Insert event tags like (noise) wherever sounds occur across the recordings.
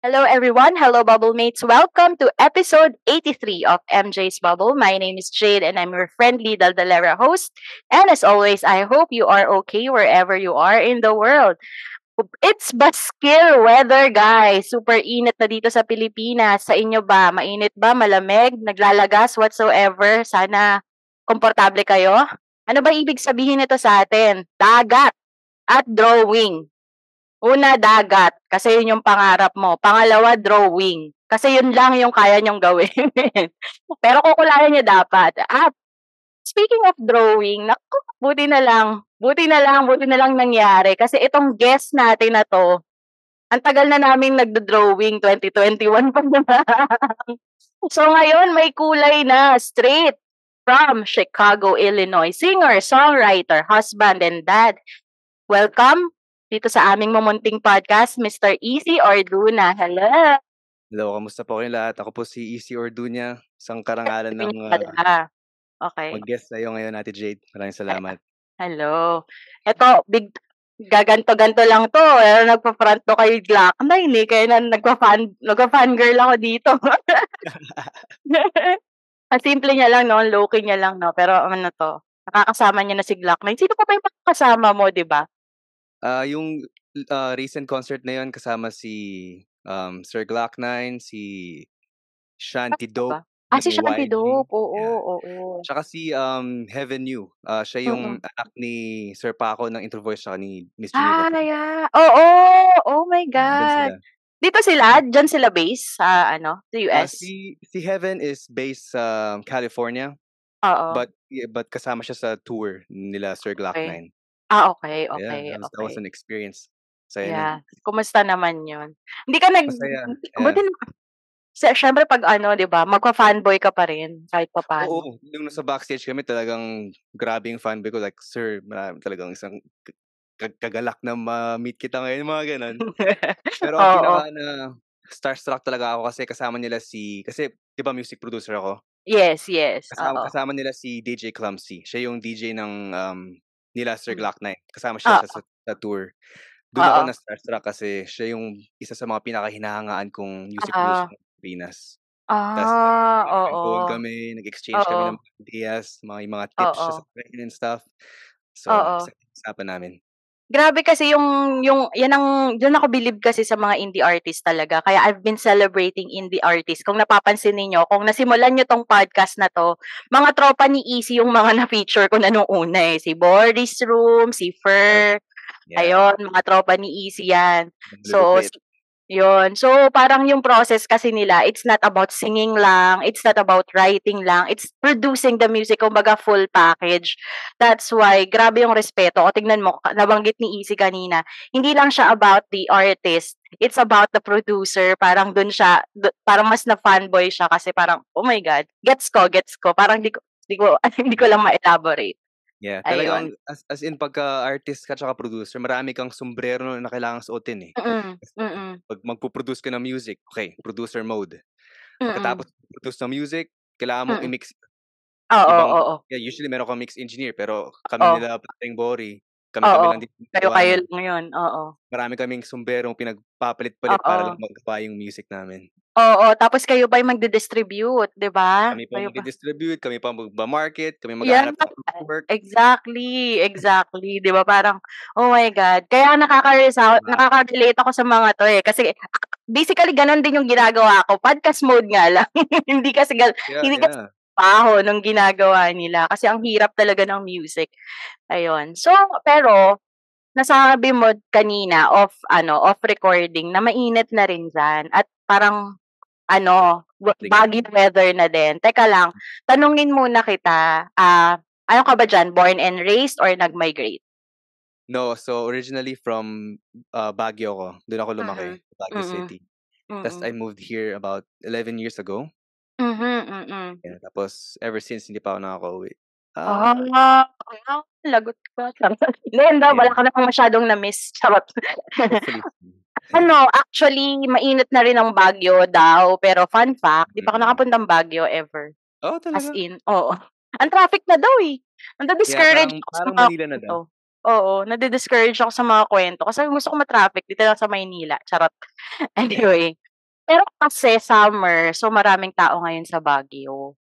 Hello, everyone. Hello, Bubble Mates. Welcome to episode 83 of MJ's Bubble. My name is Jade, and I'm your friendly Daldalera host. And as always, I hope you are okay wherever you are in the world. It's baskil weather, guys. Super init na dito sa Pilipinas. Sa inyo ba? Mainit ba? Malamig? Naglalagas? Whatsoever? Sana komportable kayo. Ano ba ibig sabihin nito sa atin? Dagat at drawing. Una, dagat. Kasi yun yung pangarap mo. Pangalawa, drawing. Kasi yun lang yung kaya nyong gawin. (laughs) Pero kukulayan niya dapat. At speaking of drawing, naku, buti na lang. Buti na lang, buti na lang nangyari. Kasi itong guest natin na to, ang tagal na namin nagdo-drawing, 2021 pa naman. (laughs) so ngayon, may kulay na, straight from Chicago, Illinois. Singer, songwriter, husband, and dad. Welcome dito sa aming mamunting podcast, Mr. Easy Orduna. Hello! Hello, kamusta po kayong lahat? Ako po si Easy Ordunya, isang karangalan ng uh, okay. mag-guest sa'yo ngayon, Ate Jade. Maraming salamat. Hello. Ito, big gaganto-ganto lang to. Pero nagpa-front to kay Glock. Hindi, kaya na nagpa-fan, nagpa-fangirl ako dito. (laughs) (laughs) Ang simple niya lang, no? Low-key niya lang, no? Pero ano to, nakakasama niya na si Glock. Sino pa ba yung kasama mo, di ba? Ah, yung, ah, recent concert na yun kasama si, um, Sir Glock-9, si Shanty Dope Ah, si Shanty YG, Dope. Oo, yeah. oo. Tsaka si, um, Heaven Yu, ah, siya yung Mm. anak ni Sir Paco ng Intro Voice tsaka ni Miss Ah, Geneva. yeah. Oo, oh my God. sila. Dito sila, diyan sila base sa ano, sa Ah, US? si si Heaven is based sa California, Oo. but yeah, but kasama siya sa tour nila Sir Okay. Glock-9. Ah, okay, Yeah, okay, that was that was an experience. Saya nun. Yeah. Kumusta naman yun? Hindi ka nag Masaya, buti yeah. na siyempre 'pag ano, 'di ba, magfa-fanboy ka pa rin kahit papaano. Oo, yung nasa backstage kami talagang grabe yung fanboy ko like, "Sir, marami talagang isang ka ka kagalak na ma-meet kita ngayon," mga gano'n. (laughs) Pero ang Oo. pinaka na starstruck talaga ako kasi kasama nila si kasi 'di ba music producer ako? Yes, yes. Kasama Oo. kasama nila si DJ Clumsy. Siya yung DJ ng, um, nila Sir Hmm. Glock-9. Kasama siya Oo. sa sa tour. Dun ako na-starstruck kasi siya yung isa sa mga pinakahinahangaan kong music Oo. producer ng Pilipinas. Ah, nagkwentuhan oo. kami, nag-exchange kami ng ideas, mga mga tips siya sa akin and stuff. So, sa namin. Grabe kasi yung yung yan ang dun ako bilib kasi sa mga indie artist talaga. Kaya I've been celebrating indie artists. Kung napapansin ninyo, kung nasimulan niyo 'tong podcast na 'to, mga tropa ni Easy yung mga (laughs) na-feature ko na nung una, eh. Si Boris Room, si. Fer, Yeah. ayun, mga tropa ni Easy yan. So. Yun. So, parang yung process kasi nila, it's not about singing lang, it's not about writing lang, it's producing the music, kumbaga full package. That's why, grabe yung respeto. O tignan mo, nabanggit ni Easy kanina, hindi lang siya about the artist, it's about the producer. Parang dun siya, du- parang mas na fanboy siya kasi parang, oh my God, gets ko, gets ko. Parang di ko, di ko, (laughs) hindi ko lang ma-elaborate. Yeah, Ayun. talagang as as in pagka-artist ka tsaka producer, marami kang sombrero na kailangang suotin, eh. Mm, Kasi mm. 'pag magpo-produce ka ng music, okey, producer mode. Mm. Pagkatapos produce ng music, kailangan mong Mm. i-mix Oo, ibang oo. yeah, usually meron kang mix engineer, pero kami Oo. nila Paring Bori, kami-kami Oo. lang din Kayo-kayo lang yun, oo. Marami kaming sombrerong pinagpapalit-palit para lang Oo. magawa yung music namin. Oo, tapos kayo pa yung magdi-distribute, 'di ba? Kami pa magdi-distribute, kami pa magma-market, kami maghahanap ng work. exactly, exactly, 'di ba parang, oh my God, kaya nakaka-resa Diba? nakaka-relate ako sa mga 'to, eh, kasi basically gano'n din yung ginagawa ko, podcast mode nga lang, (laughs) hindi kasi Yeah, hindi kasi yeah. Trabaho nung ginagawa nila kasi ang hirap talaga ng music, ayun. So, pero nasabi mo kanina off ano, off recording na mainit na rin diyan at parang ano, baggy weather na din. Teka lang, tanungin muna kita, ah, ano ka ba diyan, born and raised or nag-migrate? No, so originally from, uh, Baguio ako, dun ako lumaki, Mhm. Baguio Mm. City. Tas Mm. I moved here about 11 years ago. Mhm, mm. Yeah, tapos ever since hindi pa ako nakakauwi. Ah, Ah ah, lagot ka, charot. (laughs) Hindi, hindi, wala ka namang masyadong na-miss, (laughs) charot. Hopefully. Ano, actually mainit na rin ang Baguio daw, pero fun fact, 'di pa ako Mm. nakapuntang Baguio ever. Oh, As talaga? in, oo. Ang traffic na daw, eh. Yeah, Nadi-discourage parang ako sa parang mga Manila na daw. kuwento. Oo, nadi-discourage ako sa mga kuwento kasi gusto ko ma-traffic dito lang sa Maynila, charot. (laughs) Anyway, pero kasi summer, so maraming tao ngayon sa Baguio.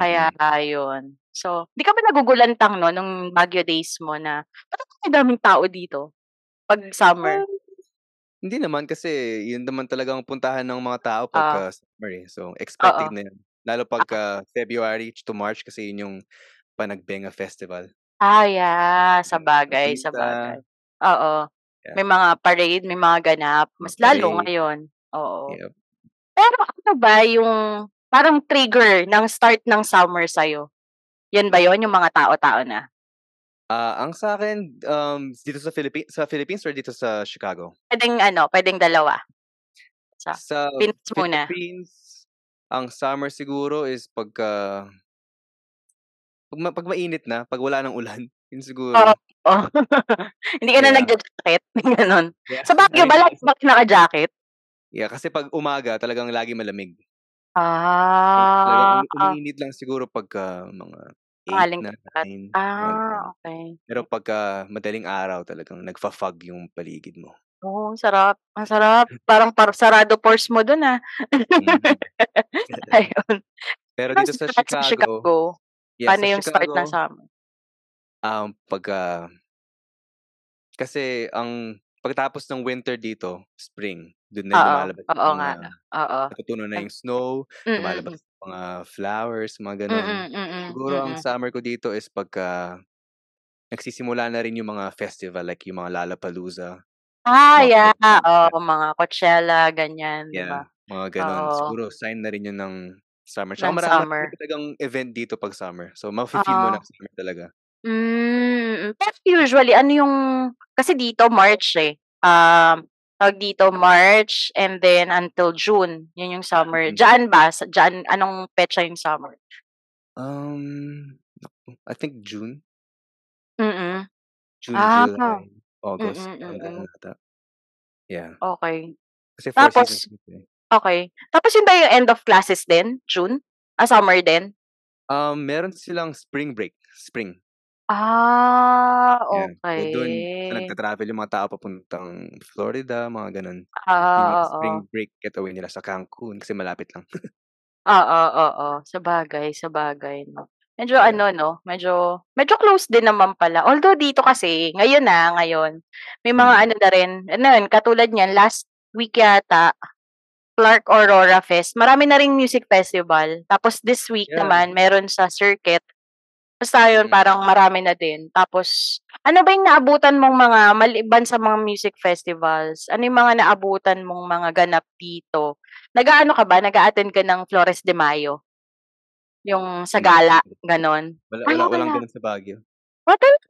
Kaya Mm. ayun. So, 'di ka ba nagugulantang 'no, nung Baguio days mo na, ba't ang daming tao dito 'pag summer? Um, hindi naman kasi yun naman talagang puntahan ng mga tao Ah. pagka summer, eh. So, expected na yun. Lalo Ah. pagka February to March kasi yun yung Panagbenga Festival. Ah, yeah, Mm, sabagay, artista. sabagay. Oo, Yeah. may mga parade, may mga ganap, mas lalo parade. ngayon, oo. Yep. Pero ano ba yung parang trigger ng start ng summer sa'yo? Yun ba yun, yung mga tao-tao na? Ah, ang sa'kin, um, dito sa Philippi sa Philippines or dito sa Chicago? Puwedeng ano, puwedeng dalawa. Sa Sa Pinas muna. Philippines, ang summer siguro is pagka 'pag ma 'pag mainit na, 'pag wala ng ulan, (laughs) yun Oo, siguro. oo. (laughs) Hindi ka na Yeah. nagja-jacket, (laughs) gano'n. Yeah, Sa Baguio ba lagi ba naka-jacket? Yeah, kasi 'pag umaga talagang laging malamig. So, talagang umi Ah. umiinit lang siguro pagka mga 8 Tanghaling na, sikat. 9, mga Ah, okey. Pero pagka madaling araw talagang nagfa-fog yung paligid mo. Oh, sarap, ang sarap. Parang par sarado pores mo dun, ah. Mm. (laughs) Ayun. Pero dito sa start sa Chicago Chicago? yeah, Paano sa yung start ng Chicago summer? um, pagka kasi ang pagkatapos ng winter dito, spring, dun na Oo, lumalabas yung oo mga nga, oo. natutunaw na yung snow, mm, lumalabas mm. yung mga flowers, mga gano'n. Mm, mm, Siguro ang mm. summer ko dito is pagka nagsisimula na rin yung mga festival like yung mga Lollapalooza, Ah, mga yeah, Coachella. oo, mga Coachella, ganyan, 'di ba? Yeah, mga gano'n. Oo. Siguro sign na rin yun ng summer. Tsaka Ng marami summer. marami talagang event dito 'pag summer. So, mafe-feel mo Ah. na summer talaga. Hmm, mm. Pero usually ano yung kasi dito March, eh. Um, tawag dito, March and then until June, yun yung summer. Mm. Diyaan ba, sa diyaan anong petsa yung summer? Um, I think June. Mm. June, Ah. July, August, Mm, mm. ata. Yeah. Okey. Kasi 4 Tapos seasons dito, eh. okey. Tapos yun ba yung end of classes din, June? Ah, summer din? Um, meron silang spring break, spring. Ah, Yeah. So, dun so okey. nagta-travel yung mga tao papuntang Florida, mga gano'n. Yung Ah, mga spring oo. break getaway nila sa Cancun kasi malapit lang. Oo, oo. Sabagay, sabagay 'no. Medyo Yeah. ano 'no, medyo medyo close din naman pala. Although dito kasi ngayon, ah, ngayon, may mga Mm. ano na rin, ano yun, katulad niyan last week yata, Clark Aurora Fest, marami na ring music festival. Tapos this week Yeah. naman meron sa Circuit. Basta yun, Mm. parang marami na din. Tapos ano ba yung naabutan mong mga maliban sa mga music festivals, ano yung mga naabutan mong mga ganap dito? Nag-aano ka ba, nag-a-attend ka ng Flores de Mayo? Yung sa gala, gano'n? Wala Ay, wala walang wala. gano'n sa Baguio. Ah, talaga?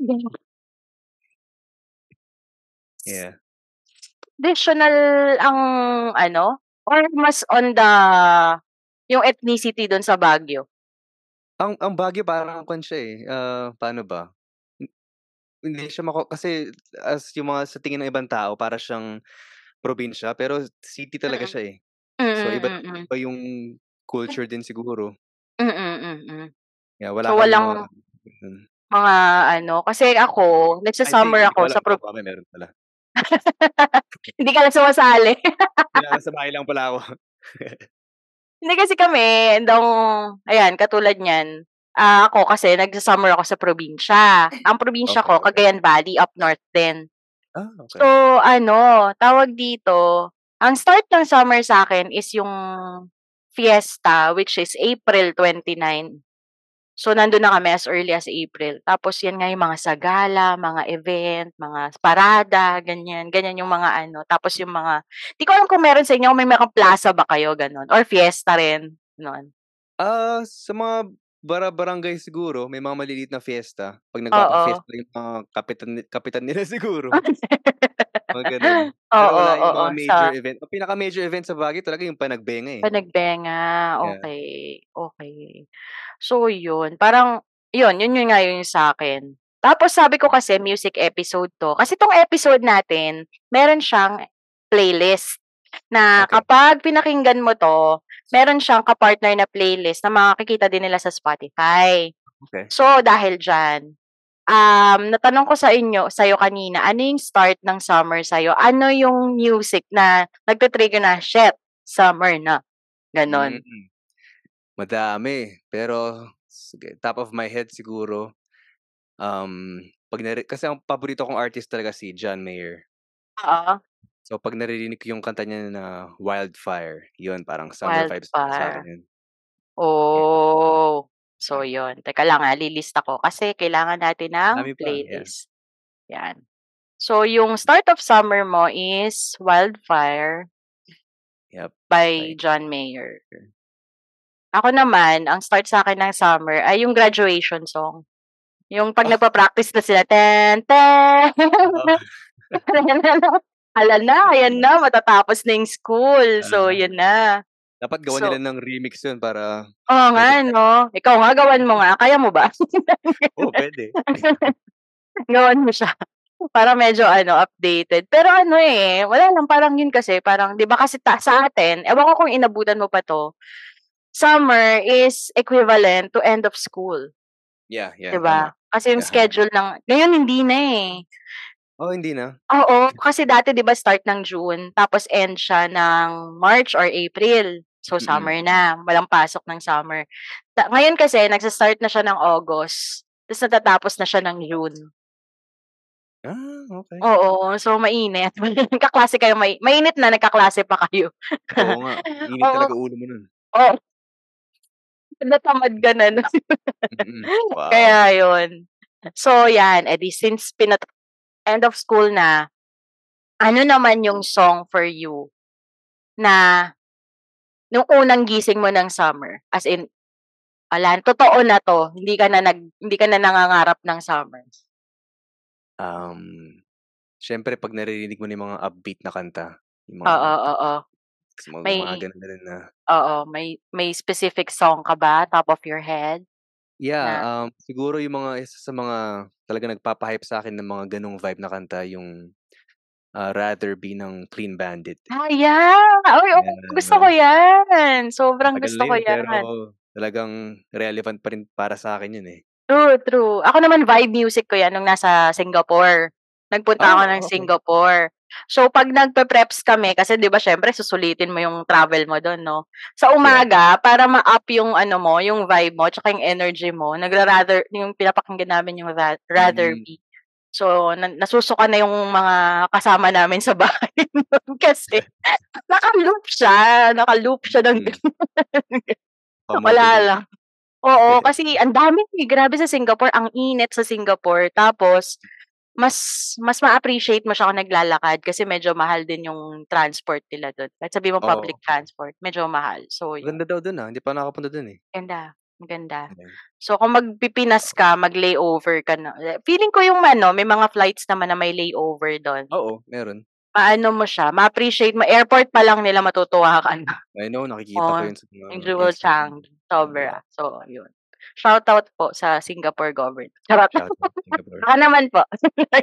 Yeah. Traditional ang ano, or mas on the yung ethnicity dun sa Baguio? Ang ang Baguio parang kuwan siya, eh, ah, paano ba? Hin hindi siya mako kasi as yung mga sa tingin ng ibang tao para siyang probinsya, pero city talaga Mm. siya, eh. So, Mm, iba't mm. iba yung culture din siguro. Mm, mm. Yeah, wala So, kaming mga walang gano'n. mga ano, kasi ako, I think nagsa-summer hindi ako ko sa alam, prob baka meron pala. (laughs) Hindi ka lang sumasali. Nasa bahay lang pala ako. (laughs) Hindi kasi kami nung ayan, katulad niyan, ah, ako kasi nagsa-summer ako sa probinsya. Ang probinsya Okey, ko. Cagayan Valley, up north din. Ah, So, okey. ano, tawag dito, ang start ng summer sa'kin is yung fiesta, which is April 29. So, nandun na kami as early as April. Tapos yan nga yung mga sagala, mga event, mga parada, ganyan. Ganyan yung mga ano, tapos yung mga di ko alam kung meron sa inyo, kung may merong plaza ba kayo, gano'n or fiesta rin, gano'n? Ah, sa mga bara-barangay siguro, may mga maliliit na fiesta. 'Pag nagpapa-fiesta yung mga kapitan kapitan nila (laughs) siguro. (laughs) (laughs) Mga. Pero Oo, yung oo, mga major sa event. Ang pinaka-major event sa Baguio talaga yung Panagbenga, eh. Panagbenga, Yeah. okey, okey. So yun, parang yun, yun yun nga yung sa'kin. Tapos sabi ko kasi music episode 'to, kasi 'tong episode natin meron siyang playlist na Okey. kapag pinakinggan mo 'to, meron siyang ka-partner na playlist na makikita din nila sa Spotify. Okey. So dahil diyan, um, natanong ko sa inyo sa'yo kanina, ano yung start ng summer sa'yo? Ano yung music na nagti-trigger na, "Shit, summer na." Gano'n? Mm. Madami, pero sige, top of my head siguro, um, 'pag nari kasi ang paborito kong artist talaga si John Mayer. Oo. So 'pag naririnig ko yung kanta niya na Wildfire, yun parang summer vibes Wildfire. yun. Yeah. Oh, so yun. Teka lang, ah, lilista ko kasi kailangan natin ng Dami pa, yeah. playlist. Yan. So yung start of summer mo is Wildfire Yep, by by John Mayer. Ako naman, ang start sa'kin ng summer ay yung graduation song. Yung 'pag Oh. nagpa-practice na sila, "Ten, ten." (laughs) Oo. Hala na, ayan na, (laughs) matatapos na yung school. So yun na. Dapat gawan So nila ng remix yun para Oo nga pwede 'no? Ikaw nga, gawan mo nga. Kaya mo ba? Oo, pwede. (laughs) Gawan mo siya. Para medyo ano, updated. Pero ano, eh, wala lang, parang yun kasi, parang 'di ba kasi ta sa atin, ewan ko kung inabutan mo pa 'to, summer is equivalent to end of school. Yeah, yeah, 'Di ba? tama. Kasi yung Yeah. schedule ng ngayon hindi na, eh. Oh, hindi na? Oo, kasi dati 'di ba start ng June tapos end siya ng March or April. So Mm. summer na, walang pasok ng summer. Ta ngayon kasi nagsa-start na siya ng August, ta's natatapos na siya ng June. Ah, okey. Oo, so mainit. (laughs) Nagkaklase kayo mai mainit na nagkaklase pa kayo. Oo nga, (laughs) init Oo. talaga ulo mo nun. Oo. Natamad ka na 'no? Mm, (laughs) wow. Kaya yun. So yan, eh, di since pinat end of school na, ano naman yung song for you na nung unang gising mo ng summer? As in, hala, totoo na 'to, hindi ka na nag hindi ka na nangangarap ng summer? Um, siyempre 'pag naririnig mo na yung mga upbeat na kanta, yung Oo, oo. Mo May mga gano'n-gano'n na oo, may may specific song ka ba, top of your head? Yeah, Na um, siguro yung mga isa sa mga talagang nagpapa-hype sa'kin ng mga gano'ng vibe na kanta yung, ah, Rather Be ng Clean Bandit. Ah, yeah! Uy, oo, gusto ko yan. Sobrang Matagal gusto ko yun, pero yan. talagang relevant pa rin para sa'kin yun, eh. True, true. Ako naman vibe music ko yan nung nasa Singapore. Nagpunta ako Ah, ng. Singapore. So 'pag nagpe-preps kami kasi 'di ba siyempre susulitin mo yung travel mo dun 'no. Sa Yeah. umaga para ma-up yung ano mo, yung vibe mo tsaka yung energy mo, nagra-rather yung pinapakinggan namin yung ra Rather Mm. Be. So na nasusuka na yung mga kasama namin sa bahay (laughs) nun kasi naka-loop siya, naka-loop siya ng Mm. (laughs) Wala Pa-motivate. lang. Oo, kasi ang dami, eh, grabe sa Singapore, ang init sa Singapore tapos mas mas ma-appreciate mo siya kung naglalakad kasi medyo mahal din yung transport nila dun. Kahit sabihin mo public Oo. transport, medyo mahal. So yun. Maganda daw dun, ah, hindi pa nakapunta dun, eh. Ganda, maganda. Ayan. So kung magpipinas ka, mag-layover ka na eh, feeling ko yung ano, may mga flights naman na may layover dun. Oo, meron. Maano mo siya, ma-appreciate mo, airport pa lang nila matutuwa ka (laughs) na. I know, nakikita ko Oo, yun sa mga yung Jewel Instagram. Changi, Mm. sobra. So yun. Shoutout po sa Singapore government. Charot. (laughs) Baka naman po.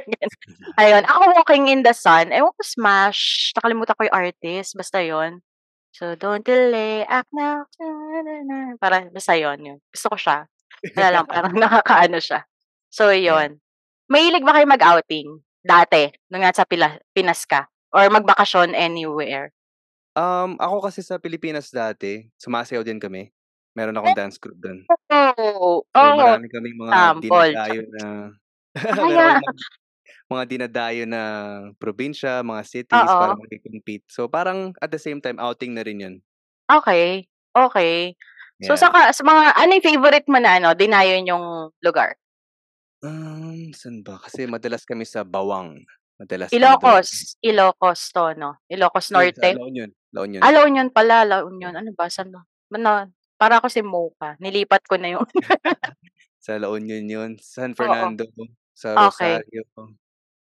(laughs) Ayun, ako Walking in the Sun, ewan ko Smash, nakalimutan ko yung artist, basta yun. So, don't delay, act now. Parang basta yun, yun. Gusto ko siya. Wala lang, (laughs) parang (laughs) nakakaano siya. So, Yeah. yun. Mahilig ba kayo mag-outing? Dati, nung nasa Pila Pinas ka? Or magbakasyon anywhere? Um, ako kasi sa Pilipinas dati, sumasayaw din kami. Meron akong dance group dun. Oh, So, oo. marami kaming mga Sample, dinadayo na (laughs) kaming mga dinadayo na probinsya, mga cities para Oo. makipag-compete. So, parang at the same time outing na rin yun. Okey, okey. So, Yeah. saka sa mga ano yung favorite mo na ano, dinayo niyong lugar? Um, saan ba? Kasi madalas kami sa Bawang. Madalas kami. Ilocos, Ilocos 'to 'no? Ilocos Hindi, sa Norte? La Union, La Union. Ah, La Union pala, La Union. Ano ba, saan ba? Ano, para ako si Mocha, nilipat ko na yung (laughs) Sa La Union yun, San (laughs) Oo. Fernando, sa Okey. Rosario.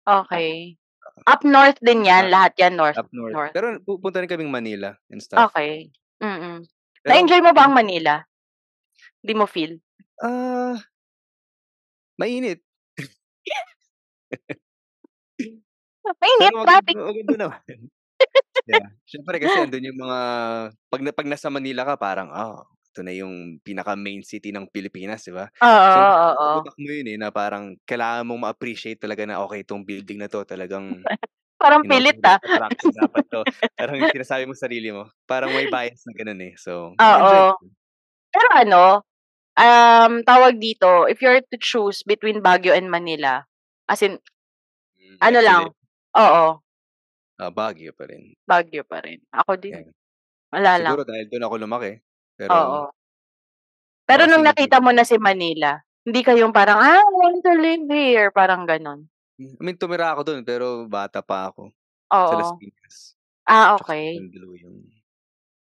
Okey. Up north din yan, Ah, lahat yan north up north. north. Pero pupunta rin kaming Manila and stuff. Okey, mm. Pero Na-enjoy mo ba ang mm. Manila? Di mo feel? Ah mainit. Mainit, Pero traffic. maganda naman. (laughs) Yeah, siyempre kasi andun yung mga 'pag na 'pag nasa Manila ka parang, ah, ito na yung pinaka-main city ng Pilipinas, 'di ba? Oo, So oo. utak mo yun, eh, na parang kailangan mong ma-appreciate talaga na, okey itong building na 'to talagang, (laughs) Parang you know, pilit, ah. attraction dapat 'to. Parang sinasabi mo sa sarili mo. Parang may bias na gano'n, eh. So, (laughs) Oo. Pero ano, um, tawag dito, if you're to choose between Baguio and Manila, as in Hmm, ano lang oo. Ah, Baguio pa rin. Baguio pa rin. Ako din. Yeah. Wala lang. Siguro dahil dun ako lumaki. Pero Oo. Pero baka nung nakita mo na si Manila, hindi kayong parang, "Ah, I want to live here," parang gano'n? Hmm, I mean tumira ako dun pero bata pa ako. Sa Las Oo. Piñas. Ah, Tsaka sa okey. Mandaluyong.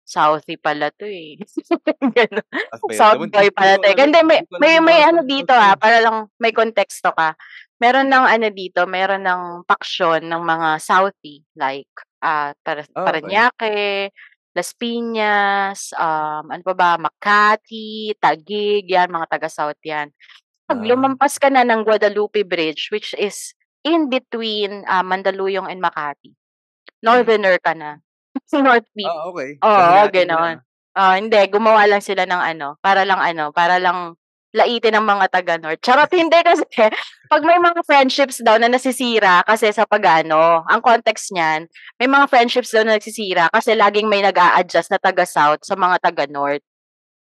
Southie pala 'to, eh. (laughs) Gano'n. South ba yun? South Ewan boy pala 'to, eh. Hindi may di ko alam may yung may mga ano South dito, ah, para lang may konteksto ka. Meron ng ano dito, meron ng paksyon ng mga Southie like, ah, Para Ah. Parañaque, Las Piñas, um, ano pa ba, Makati, Taguig, 'yan mga taga-South 'yan. 'Pag Ah. lumampas ka na ng Guadalupe Bridge which is in between, ah, Mandaluyong and Makati, Hmm. northerner ka na. (laughs) Northeast. Ah, okey. Oo, Kahinating mo gano'n. na. Ah, hindi gumawa lang sila ng ano, para lang ano, para lang laitin ang mga taga-North. Charot, hindi kasi (laughs) 'pag may mga friendships daw na nasisira kasi sa pag-aano, ang context niyan, may mga friendships daw na nagsisira kasi laging may nag-a-adjust na taga-South sa mga taga-North.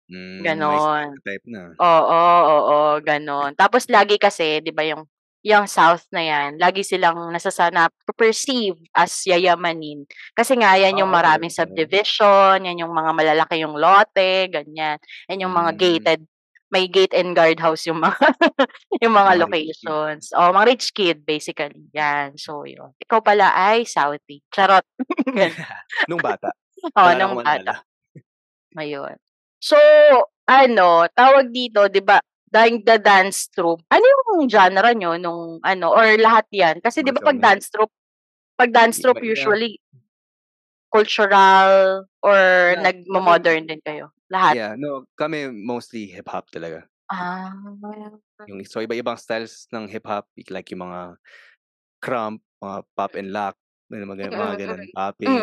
May Gano'n. stereotype na. Oo, oo, gano'n. Tapos lagi kasi 'di ba yung yang South na 'yan, lagi silang nasasa nape-perceive as yayamanin. Kasi nga 'yan yung okey, maraming subdivision, 'yan yung mga malalaki yung lote, ganyan. 'Yan yung mga Hmm. gated may gate and guard house yung mga (laughs) yung mga Mga locations. Oo, mga rich kid basically, 'yan. So yun. Ikaw pala ay Southie. Charot. (laughs) (laughs) Nung bata. Oo, na nung bata. Ayun. So, ano, tawag dito 'di ba, dahil the dance troupe, ano yung genre niyo nung ano or lahat 'yan? Kasi 'di ba 'pag dance troupe 'pag dance troupe usually cultural or Yeah, nagmo-modern din kayo? Lahat? Yeah, no, kami mostly hip-hop talaga. Ah. Yung so iba-ibang styles ng hip-hop like yung mga krump, mga pop and lock, mga mga Mm, mga gano'n, mm. popping,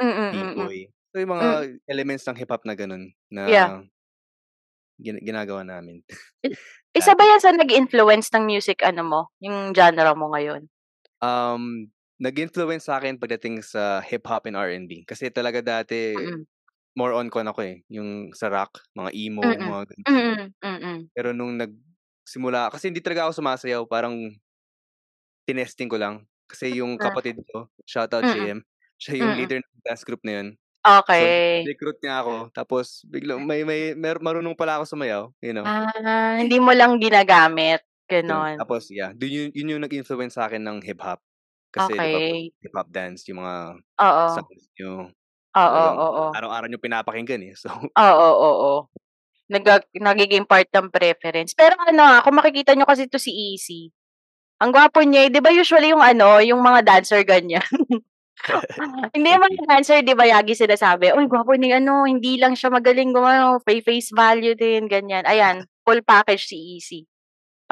Mm, mm, mm. b-boy. So yung mga Hmm. elements ng hip-hop na gano'n na Yeah. gina ginagawa namin (laughs) isa ba. 'yan sa nag-influence ng music ano mo, yung genre mo ngayon? Um, nag-influence sa'kin pagdating sa hip-hop and R&B. Kasi talaga dati Mm. more on con ako, eh, yung sa rock, mga emo, Mm. mga gano'n. Mm, mm. Pero nung nagsimula kasi hindi talaga ako sumasayaw, parang tinesting ko lang. Kasi yung Ah. kapatid ko, shoutout Mm. JM, siya yung Mm. leader ng dance group na yun. So, Okey. recruit niya ako tapos biglang may may mer marunong pala ako sumayaw, you know? Ah, hindi mo lang ginagamit, gano'n. tapos yeah, dun yun yun yung nag-influence sa'kin ng hip-hop. Kasi 'di ba hip-hop dance yung mga Oo. sounds niyo Oo, talagang oo. araw-araw niyong pinapakinggan, eh. So (laughs) Oo, oo. Naga nagiging part ng preference. Pero ano, ah, kung makikita niyo kasi 'to si Easy, ang gwapo niya, eh. 'Di ba usually yung ano, yung mga dancer ganyan? (laughs) Hindi yung Okey. mga dancer 'di ba lagi sinasabi, "Uy, gwapo ni ano, hindi lang siya magaling gumano, may face value din," ganyan. Ayan, full package si Easy.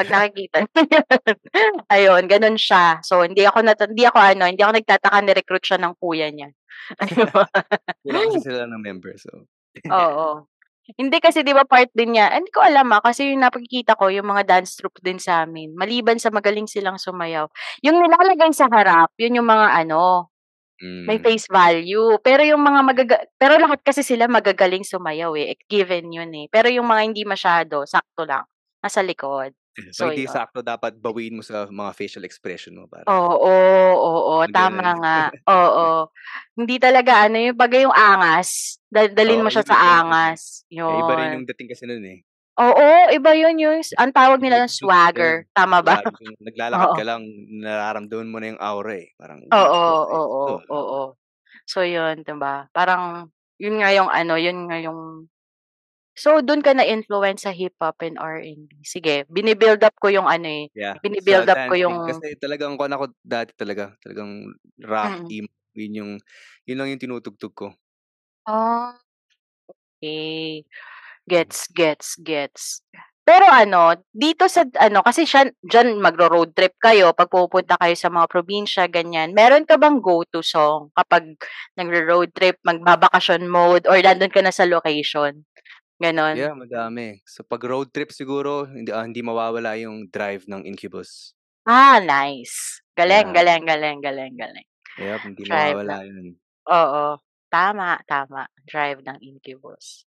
'Pag nakikita niyo yan. (laughs) Ayun, gano'n siya. So, hindi ako nata hindi ako ano, hindi ako nagtataka ni-recruit siya ng kuya niya. (laughs) Kasi sila ng member, so Oo. Hindi kasi 'di ba part din niya hindi ko alam, ah, kasi yung nakikita ko yung mga dance troupe din sa'min, maliban sa magaling silang sumayaw, yung nilalagay sa harap, yun yung mga ano, may Hmm. face value. Pero yung mga magaga pero lahat kasi sila magagaling sumayaw, eh, given yun, eh. Pero yung mga hindi masyado, sakto lang, nasa likod. So, hindi sakto dapat bawiin mo sa mga facial expression mo parang Oo, oo, Mga tama gano'n. nga. (laughs) Oo. Hindi talaga ano, yung bagay yung angas, daldalin Oo, mo siya sa iba yun. angas, Eh, iba rin yun. yung dating kasi nun, eh. Oo, iba yun, yung ang tawag nila dun swagger, tama ba? Naglalakad (laughs) Oo. ka lang nararamdaman mo na yung aura, eh. Parang, Oo, "Wow, oo, ah." oo. So yun, 'di ba? Parang yun nga yung ano, yun nga yung So, dun ka na-influence sa hip-hop and R&B. Sige, bini-build up ko yung ano, eh, Yeah, bini-build sa up ko yung kasi talagang kuwan ako dati talaga, talagang rock, Mm. emo, yun yung yun lang yung tinutugtog ko. Ah, okey. Hmm. Gets, gets, gets. Pero ano, dito sa ano, kasi siya diyan magro-road trip kayo 'pag pumupunta kayo sa mga probinsya, ganyan. Meron ka bang go-to song kapag nagro-road trip, magbabakasyon mode or nandun ka na sa location, gano'n? Yeah, madami. So 'pag road trip siguro hindi, ah, hindi mawawala yung Drive ng Incubus. Ah, nice. Galing, Yeah. galing, galing, galing, galing. Yep, hindi Drive mawawala ng yun. oo, tama, tama. Drive ng Incubus.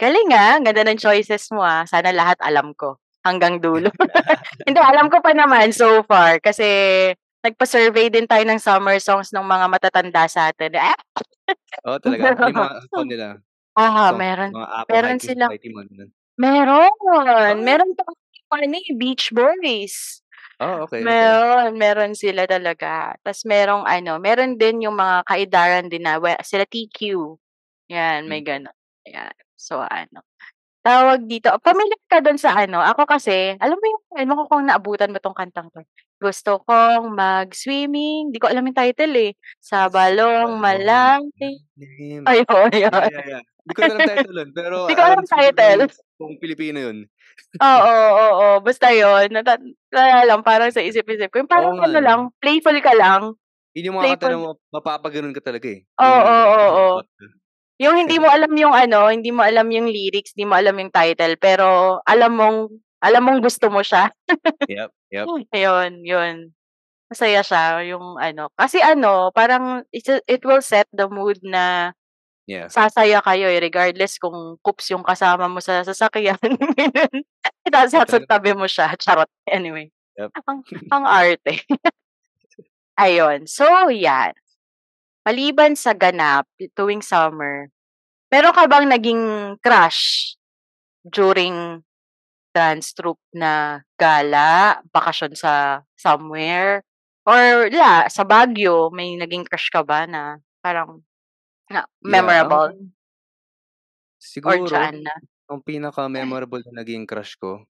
Galing, ah, ang ganda ng choices mo, ah. Sana lahat alam ko hanggang dulo. (laughs) Hindi, alam ko pa naman so far kasi nagpa-survey din tayo ng summer songs nung mga matatanda sa'tin. Ah! Oo, talaga. Yung mga phone nila, Ah, songs, meron mga Apple meron High silang Society, mga gano'n. meron, Ah! meron pa ano, eh, Beach Boys. Ah, okey, okey. Meron, meron sila talaga. Tas merong ano, meron din yung mga ka-edaran din na we sila TQ, 'yan, may Hmm. gano'n, 'yan. So ano, tawag dito, pamilyar ka dun sa ano, ako kasi alam mo yung ewan ko kung naabutan mo 'tong kantang 'to, Gusto kong mag-swimming, di ko alam yung title, eh, sa balong balong malalim. malalim. Ayun, Yeah, yun. yeah, yeah. Di ko alam title nun, pero Di ko alam alam siguro title. kung Pilipino yun. Oo, oo, basta yun nata wala lang parang sa isip-isip ko yung Oo parang nga, ano 'no? lang, playful ka lang. Yun yung mga kanta na Playful. ma mapapagano'n ka talaga, eh. Oo, Yung oo. Yung hindi mo alam yung ano, hindi mo alam yung lyrics, di mo alam yung title, pero alam mong alam mong gusto mo siya. Yep, yep. Yun, yun. Masaya siya yung ano, kasi ano, parang it's a it will set the mood na Yeah. sasaya kayo, eh, regardless kung coops yung kasama mo sa sasakyan, (laughs) nasa tabi mo siya, charot. Anyway, Yep. ang ang arte. (laughs) Ayun, so 'yan. Maliban sa ganap tuwing summer, meron ka bang naging crush during dance troupe na gala, bakasyon sa somewhere, or la sa Baguio may naging crush ka ba na parang na Yeah, memorable? ang Or siguro diyaan na? ang pinaka-memorable na naging crush ko,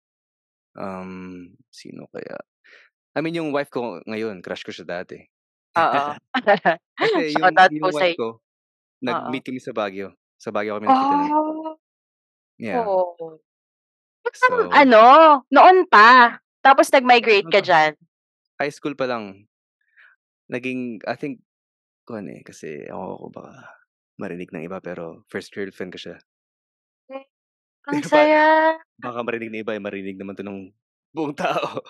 um, sino kaya? I mean yung wife ko ngayon, crush ko siya dati. Oo. (laughs) Kasi (laughs) yung Shoutout po yung sa wife ko, nag-meet kami sa Baguio. Sa Baguio kami nagkita nun. Ah, Yeah. oo. So ano, noon pa, tapos nag-migrate ka diyan? High school pa lang. Naging I think kuwan, eh, kasi ewan ko baka marinig ng iba pero first girlfriend ko siya. Eh, (laughs) ang pa saya. baka marinig ng iba, eh, marinig naman 'to ng buong tao.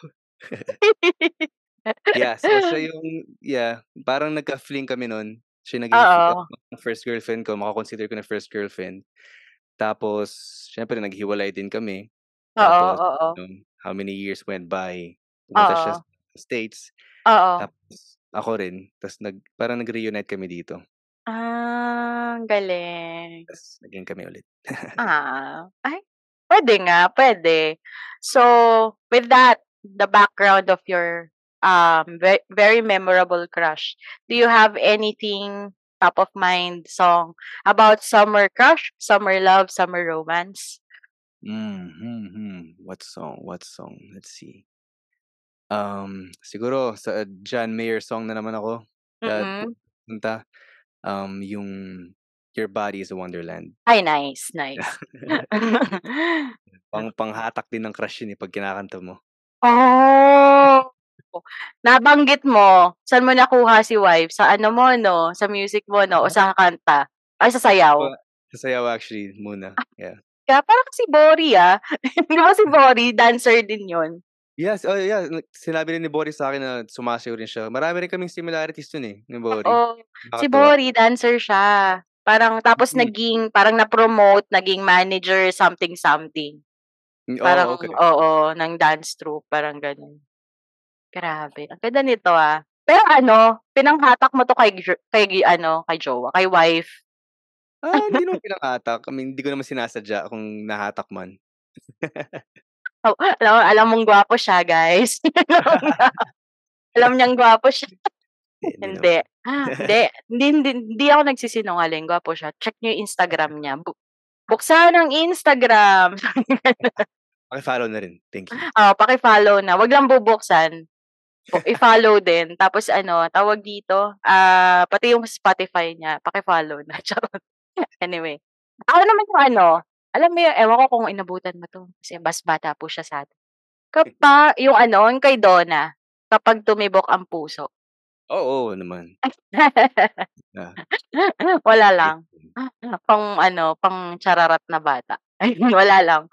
Yeah, so siya (laughs) yung yeah, parang nagka-fling kami nun. Siya naging Oo. first girlfriend ko, mako-consider ko na first girlfriend. Tapos siyempre naghiwalay din kami. Oo, Tapos oo. nung how many years went by, pumunta siya Oo. sa States. Oo. Tapos ako rin, tas nag parang nag-reunite kami dito. Ah, ang galing. Tas naging kami ulit. (laughs) Ah, ay puwede nga, puwede. So, with that, the background of your, um, ve very memorable crush, do you have anything top of mind song about summer crush, summer love, summer romance? Hmm, hmm, hmm. What song, what song? Let's see. Um, siguro sa John Mayer song na naman ako, ah, Mm. punta, um, yung Your Body Is a Wonderland. Ay, nice, nice. (laughs) Pang panghatak din ng crush yun, eh, 'pag kinakanta mo. Oh, nabanggit mo, saan mo nakuha si wife, sa ano mo 'no, sa music mo 'no o Ah. sa kanta? Ay sa sayaw? Sa sayaw actually muna, yeah. Kaya parang si Bori, ah. (laughs) 'Di ba si Bori dancer din yun? Yes, oh yeah, sinabi rin ni Bori sa'kin na sumasayaw rin siya. Marami rin kaming similarities dun, eh, ni Bori. Oo, si. Bori dancer siya. Parang tapos Mm. naging parang na-promote, naging manager something something. Hmm, Parang oh, okey. oo, ng dance troupe, parang gano'n. Grabe, ang ganda nito, ah. Pero ano, pinanghatak mo 'to kay kay ano, kay jowa, kay wife? Ah, hindi naman pinanghatak. I mean, hindi ko naman sinasadya kung nahatak man. Oh, alam alam mong gwapo siya, guys. (laughs) Alam niyang gwapo siya. (laughs) Hindi, hindi (laughs) Hindi. Hindi, hindi hindi ako nagsisinungaling, gwapo siya. Check niyo yung Instagram niya, bu Buksan ang Instagram. Paki-follow na rin. Thank you. Oo, paki-follow na. Wag lang bubuksan. I-follow din. Tapos ano, tawag dito, ah, pati yung Spotify niya, paki-follow na. (laughs) Charot. Anyway. Ako naman yung ano, alam mo yung ewan ko kung inabutan mo 'to, kasi mas bata po siya sa'tin. Kapa yung ano, yung kay Donna, Kapag Tumibok ang Puso. Oo, oo naman. Yeah. (laughs) Wala lang. Pang ano, pang chararat na bata. (laughs) Wala lang.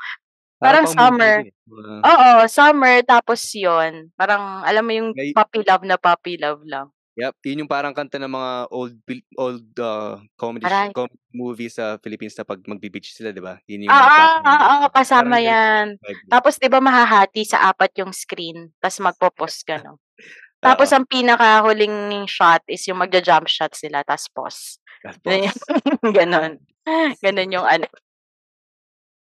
Parang summer. mga Oo, summer tapos yun, parang alam mo yung May puppy love na puppy love lang. Yep, yun yung parang kanta ng mga old old, ah, comedy Aray. comedy movies sa Philippines na 'pag magbe-beach sila, 'di ba? Yun yung oo, music. Parang kasama yan. Tapos 'di ba mahahati sa 4 yung screen, tas magpo-pause ka 'no? (laughs) Tapos ang pinakahuling shot is yung magja-jump shot sila tas pause. Tapos gano'n. (laughs) Gano'n yung ano.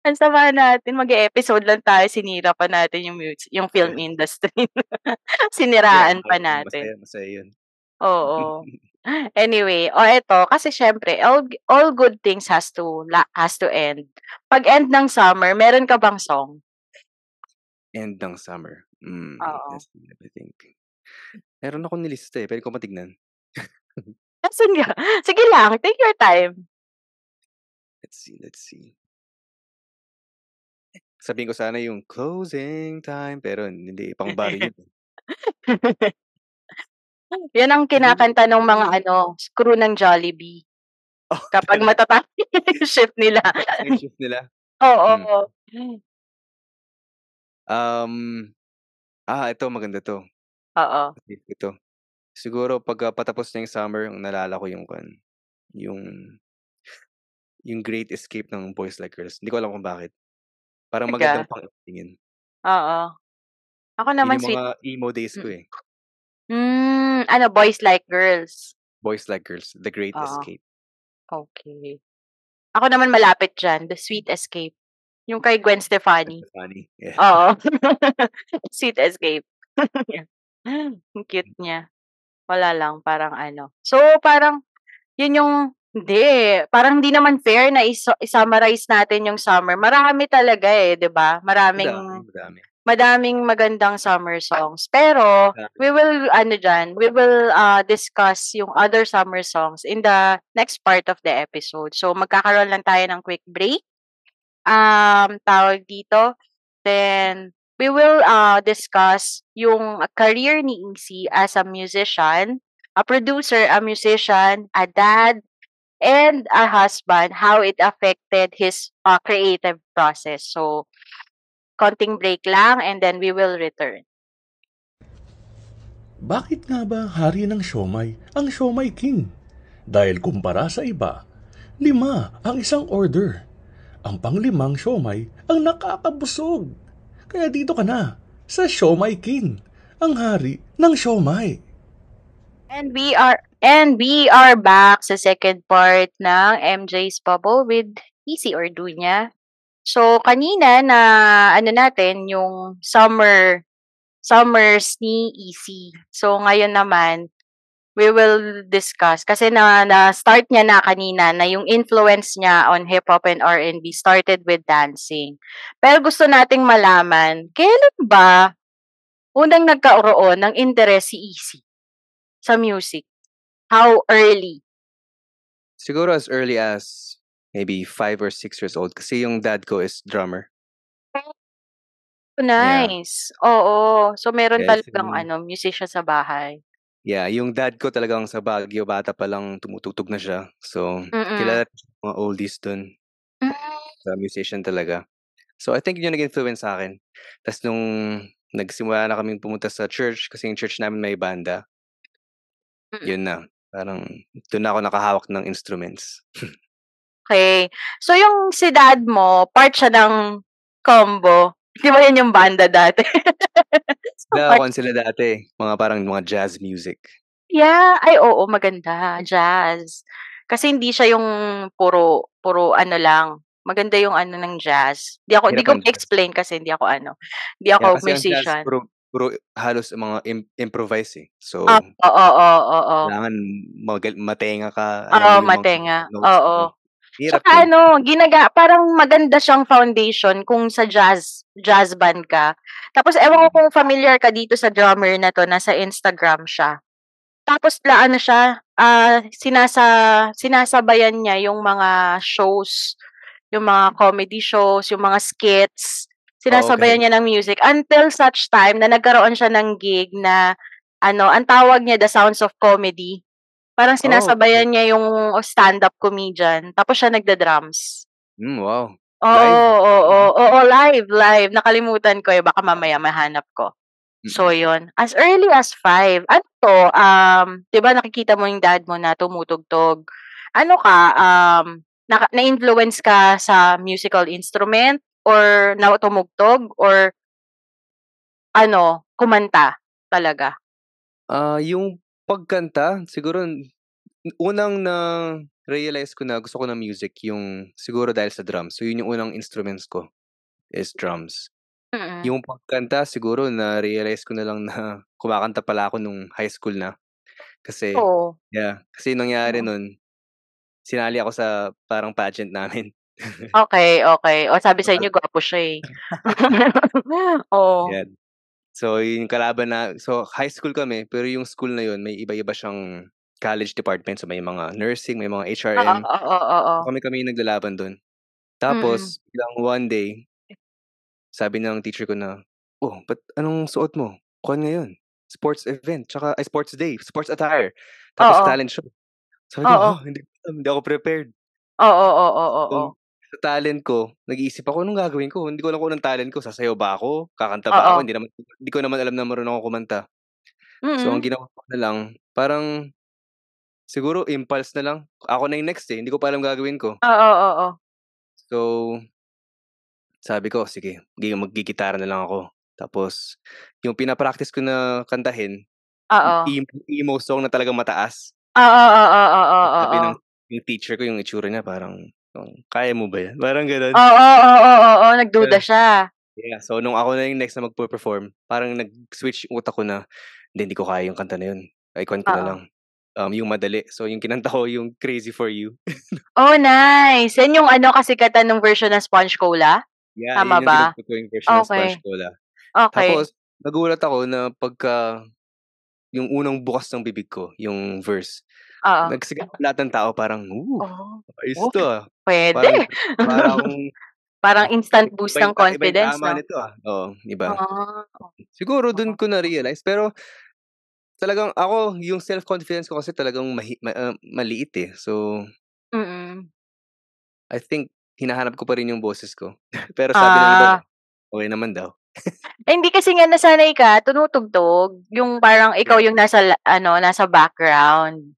Ang sama natin, mag-e-episode lang tayo sinira pa natin yung mus yung film industry. Yeah, (laughs) Siniraan pa masaya, natin. masaya yun. Oo. (laughs) Anyway, oh eto, kasi siyempre all all good things has to la has to end. 'Pag end ng summer, meron ka bang song? End ng summer. Hmm, Oo. let me think. Meron akong nilista, eh, puwede ko matignan? (laughs) Asan ka? Sige lang, take your time. Let's see, let's see. Sabihin ko sana yung closing time, pero hindi, pang-bar (laughs) yun, eh. Yan ang kinakanta nung mga ano, crew ng Jollibee. Oh, (laughs) Kapag matatapos (laughs) yung shift nila. Yung shift nila? Hmm. Oo. Um, ah, ito maganda 'to. Oo. Save ko 'to. Siguro pagka patapos na yung summer, ang naalala ko yung yung yung Great Escape ng Boys Like Girls. Hindi ko alam kung bakit. Parang Talaga? magandang pakinggan. Oo. Ako Yun naman yung sweet mga emo days ko, mm. eh. Hmm, ano, Boys Like Girls? Boys Like Girls, The Great Oo. Escape. Okey. Ako naman malapit diyan, The Sweet Escape. Yung kay Gwen Gwen Stefani. Stefani, yeah. Oo. (laughs) Sweet Escape. (laughs) Ang cute niya. Wala lang, parang ano so parang yun yung hindi, parang hindi naman fair na isu i-summarize natin yung summer. Marami talaga, eh, 'di ba? Madami, Maraming madami. madaming magandang summer songs. Pero Madami. we will ano diyan, we will, ah, discuss yung other summer songs in the next part of the episode. So magkakaroon lang tayo ng quick break. Um, tawag dito, then we will, ah, discuss yung career ni Easy as a musician, a producer, a musician, a dad, and a husband, how it affected his, ah, creative process. So, konting break lang and then we will return. Bakit nga ba hari ng siomai ang Siomai King? Dahil kumpara sa iba, lima ang isang order. Ang panglimang siomai ang nakakabusog. Kaya dito ka na sa Siomai King, ang hari ng siomai. And we are and we are back sa second part ng MJ's Bubble with Easy or Dunya. So kanina na ano natin yung summer summers ni Easy. So ngayon naman we will discuss kasi na na-start niya na kanina na yung influence niya on hip-hop and R&B started with dancing. Pero gusto nating malaman, kailan ba unang nagkaroon ng interes si Easy sa music? How early? Siguro as early as maybe 5 or 6 years old kasi yung dad ko is drummer. Oh, Yeah. nice. Oo. So meron Yes, talagang yung ano, musician sa bahay. Yeah, yung dad ko talagang sa Baguio, bata pa lang tumutugtog na siya. So, Mm. kilala siya sa mga oldies dun. Hmm. Sa musician talaga. So, I think yun yung nag-influence sa'kin. Tas nung nagsimula na kaming pumunta sa church kasi yung church namin may banda. Mm. Yun na, parang dun na ako nakahawak ng instruments. (laughs) Okey. So yung si dad mo, part siya ng Combo. (laughs) 'Di ba yun yung banda dati? (laughs) So part Nakakuan sila dati, mga parang mga jazz music. Yeah. Ay oo, maganda, jazz. Kasi hindi siya yung puro puro ano lang, maganda yung ano ng jazz. 'Di ako 'di Hirap ko ang jazz. ma-explain kasi hindi ako ano, hindi Yeah, ako kasi ang jazz musician. puro puro halos mga im improvise, eh. So, Ah, oo, oo, oo. kailangan magal matenga ka, Oo, matenga. Oo. Tsaka yun. ano, ginaga parang maganda siyang foundation kung sa jazz jazz band ka. Tapos ewan ko kung familiar ka dito sa drummer na 'to, nasa Instagram siya. Tapos la ano siya, ah, sinasa sinasabayan niya yung mga shows, yung mga comedy shows, yung mga skits, sinasabayan okey. niya ng music until such time na nagkaroon siya ng gig na ano, ang tawag niya The Sounds of Comedy. Parang Oh, okey. sinasabayan niya yung stand-up comedian tapos siya nagda-drums. Hmm, wow. Oo, Live? oo, oo, live, live. Nakalimutan ko, eh, baka mamaya mahanap ko. So Mm. yun, as early as 5. Ano 'to, um, 'di ba nakikita mo yung dad mo na tumutugtog. Ano ka, um, naka na-influence ka sa musical instrument or na tumugtog or ano, kumanta talaga? Ah, yung pagkanta siguro unang na-realize ko na gusto ko ng music yung siguro dahil sa drums. So yun yung unang instruments ko, is drums. Mm. Yung pagkanta siguro na-realize ko na lang na (laughs) kumakanta pala ako nung high school na. Kasi Oo. yeah, kasi nangyari Mm. nun, sinali ako sa parang pageant namin. Okey, okey. Oh, sabi sa inyo gwapo siya, eh. (laughs) (laughs) Oo. Yan. So yun yung kalaban na so high school kami pero yung school na yun may iba-iba siyang college department. So may mga nursing, may mga Oo, HRM. oo, oo. Kami-kami yung naglalaban dun. Mm. Tapos biglang one day, sabi ng teacher ko na, "Oh, ba't anong suot mo? Kuwan ngayon, sports event tsaka ay sports day, sports attire, tapos Oo. talent show." Sabi ko, Oo. "Ha, hindi ko alam, hindi ako prepared." Oo, oo, oo. Sa talent ko, nag-iisip ako, "Anong gagawin ko? Hindi ko alam kung anong talent ko, sasayaw ba ako, kakanta ba ako?" Oo. Hindi naman hindi ko naman alam na marunong akong kumanta. So ang Mm. ginawa ko na lang, parang siguro impulse na lang. Ako na yung next, eh, hindi ko pa alam gagawin ko. Oo, oo. So sabi ko, "Sige, gi maggigitara na lang ako." Tapos yung pina-practice ko na kantahin, Oo. emo emo song na talagang mataas. Oo, oo, oo, Sabi ng oo. yung teacher ko yung itsura niya parang, "Oh, kaya mo ba 'yan?" Parang gano'n. Oo, oo, oo, nagduda Gano'n. siya. Yeah, so nung ako na yung next na magpe-perform, parang nag-switch yung utak ko na, "Hindi, hindi ko kaya yung kanta na yun. Ay kuwan ko na Oo. lang, um, yung madali." So yung kinanta ko yung Crazy for You. (laughs) Oh, nice. Yan yung ano kasikatan nung version ng Sponge Cola? Yeah, Tama yun yung ba? ko yung version ng Okey. Sponge Cola. Okey. Tapos nagulat ako na pagka yung unang bukas ng bibig ko, yung verse, Oo. nagsigaw lahat ng tao parang, "Ooh, Oh. ayos Oh, 'to, ah." puwede. Parang para akong (laughs) Parang instant iba boost ng iba confidence, tama 'no? nito, ah. Oo, 'di ba? Ah, Siguro dun ko na-realize pero talagang ako yung self-confidence ko kasi talagang mahi ma ah, maliit, eh. So Mm. I think hinahanap ko pa rin yung boses ko. (laughs) Pero sabi ng iba, okey naman daw. Eh, hindi kasi nga nasanay ka tumutugtog, yung parang ikaw yung nasa ano, nasa background.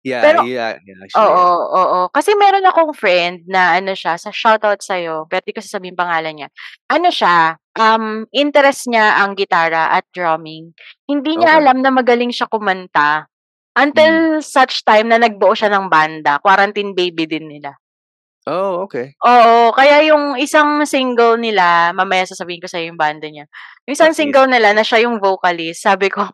Yeah, Pero yeah, yeah, actually, oo, yeah. oo. Kasi meron akong friend na ano siya, sa shoutout sa'yo, pero di ko sasabihin pangalan niya. Ano siya, um, interest niya ang gitara at drumming. Hindi niya Okey. alam na magaling siya kumanta until such time na nagbuo siya ng banda, Quarantine Baby din nila. Oh, okey. Oo, kaya yung isang single nila, mamaya sasabihin ko sa'yo yung banda niya. Yung isang sige, single nila na siya yung vocalist, sabi ko,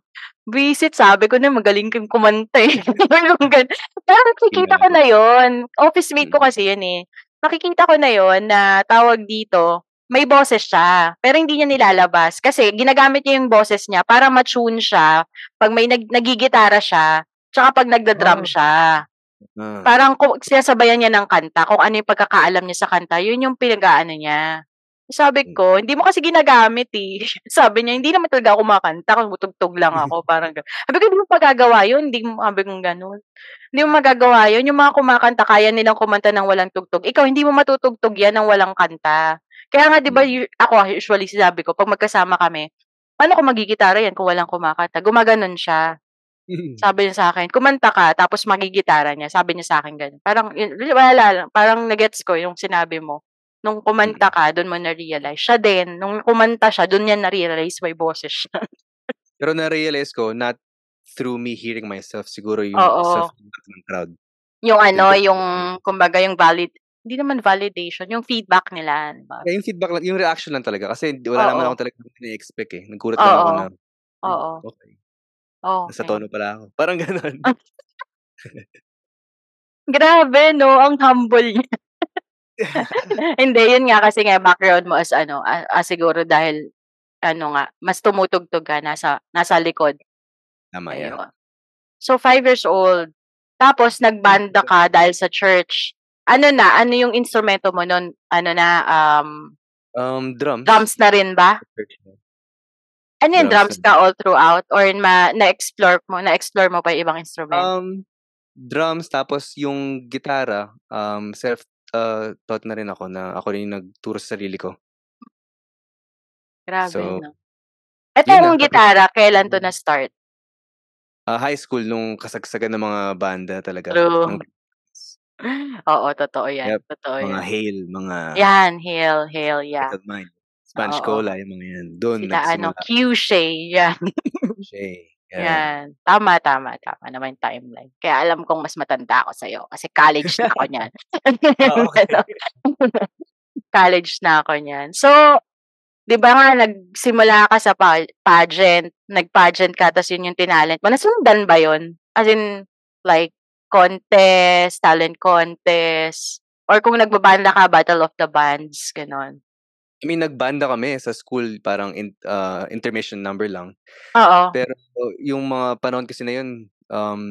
"Visit, sabi ko na magaling kang kumanta, eh." (laughs) Pero nakikita ko na yun, office mate ko Mm. kasi yun, eh. Nakikita ko na yun na tawag dito, may boses siya, pero hindi niya nilalabas kasi ginagamit niya yung boses niya para ma-tune siya 'pag may nag naggigitara siya, tsaka 'pag nagda-drum Oh. siya. Ah. Parang ku sinasabayan niya ng kanta, kung ano yung pagkakaalam niya sa kanta, yun yung pinag-aano niya. Sabi ko, "Hindi mo kasi ginagamit, eh." (laughs) Sabi niya, "Hindi naman talaga ako kumakanta, tumutugtog lang ako." Parang gano'n. Sabi ko, "Hindi mo magagawa yun, hindi mo" sabi kong gano'n. "Hindi mo magagawa yun, yung mga kumakanta kaya nilang kumanta ng walang tugtog. Ikaw hindi mo matutugtog yan ng walang kanta." Kaya nga 'di ba Mm. ako usually sinabi ko 'pag magkasama kami, "Paano kung maggigitara yan kung walang kumakanta?" Gumaganon siya. Sabi niya sa'kin, "Kumanta ka tapos magigitara niya." Sabi niya sa'kin gano'n. Parang yun wala lang, parang na-gets ko yung sinabi mo. Nung kumanta ka, dun mo na-realize. Siya din, nung kumanta siya, dun niya na-realize may boses siya. (laughs) Pero na-realize ko not through me hearing myself, siguro yung Oo. self-feedback ng crowd. Yung ano, yung kumbaga yung valid hindi naman validation, yung feedback nila, 'di ba? Yeah, yung feedback lang, yung reaction lang talaga kasi wala naman Oo. ako talagang ine-expect, eh. Nagulat lang ako Oo. na, "Hmm, Oo. okey. Nasa Okey. tono pala ako." Parang gano'n. (laughs) Grabe 'no, ang humble niya. (laughs) Hindi, yun nga kasi nga background mo as ano, ah, ah, siguro dahil ano nga, mas tumutugtog ka nasa nasa likod. Tama. Ayun. So, 5 years old, tapos nagbanda ka (laughs) dahil sa church. Ano na, ano yung instrumento mo nun? Ano na, um, Um, drums. drums na rin ba? Ano yung Drums drums ka all throughout or ma na-explore mo na-explore mo pa yung ibang instrument? Um, drums tapos yung gitara, um, self uh, taught na rin ako na ako rin yung nagturo sa sarili ko. Grabe So, 'no. yun na. Etong Tapos gitara, kailan 'to na-start? ah, high school nung kasagsagan ng mga banda talaga. True. Ng (laughs) Oo, totoo yan, Yep, totoo mga yan. Hail, mga Yan, Hail, Hail, yeah. Spanish Oo. Cola, yung mga yan. Dun Sila ano, nagsimula. Q-Shay, yan. Shay, yan. Yan. Tama, tama, tama naman yung timeline. Kaya alam kong mas matanda ako sa'yo kasi college na ako niyan. Ah, (laughs) okay. (laughs) college na ako niyan. So, 'di ba nga nagsimula ka sa pa- pageant, nag-pageant ka tapos yun yung tinalent mo. Nasundan ba yun? As in, like, contest, talent contest, or kung nagbabanda ka, Battle of the Bands, ganon. I mean, nagbanda kami sa school, parang in, ah, intermission number lang. Oo. Pero yung mga panahon kasi na yun, um,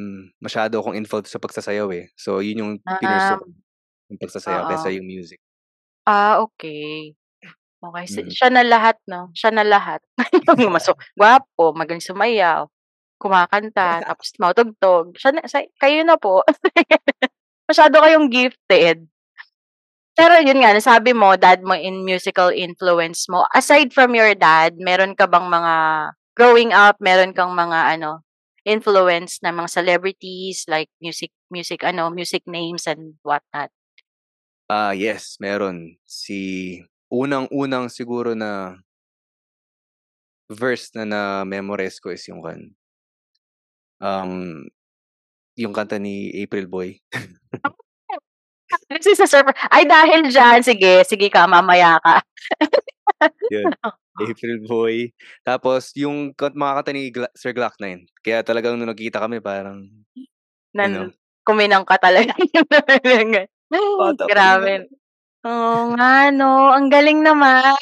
masyado akong involved sa pagsasayaw eh. So, yun yung pinursu ko, yung pagsasayaw kaysa oo. yung music. Ah, okay. Okay, Mm. siya na lahat 'no, siya na lahat. (laughs) Maso (laughs) gwapo, magaling sumayaw, kumakanta, (laughs) tapos tumutugtog. Siya na sa kayo na po. Masyado kayong gifted. Pero yun nga, nasabi mo dad mo in musical influence mo. Aside from your dad, meron ka bang mga growing up, meron kang mga ano, influence na mga celebrities like music music ano, music names and whatnot? Ah, yes, meron. Si unang-unang siguro na verse na na-memorize ko is yung kan um, yung kanta ni April Boy. This is a surprise. Ay, dahil diyan, sige, sige ka, mamaya ka. (laughs) Yun, April Boy. Tapos yung kat mga kanta ni Gla Sir Glock-9. Kaya talagang nung nagkita kami parang, you know, Nan kuminang ka talaga. (laughs) Grabe. Oo nga 'no, ang galing naman.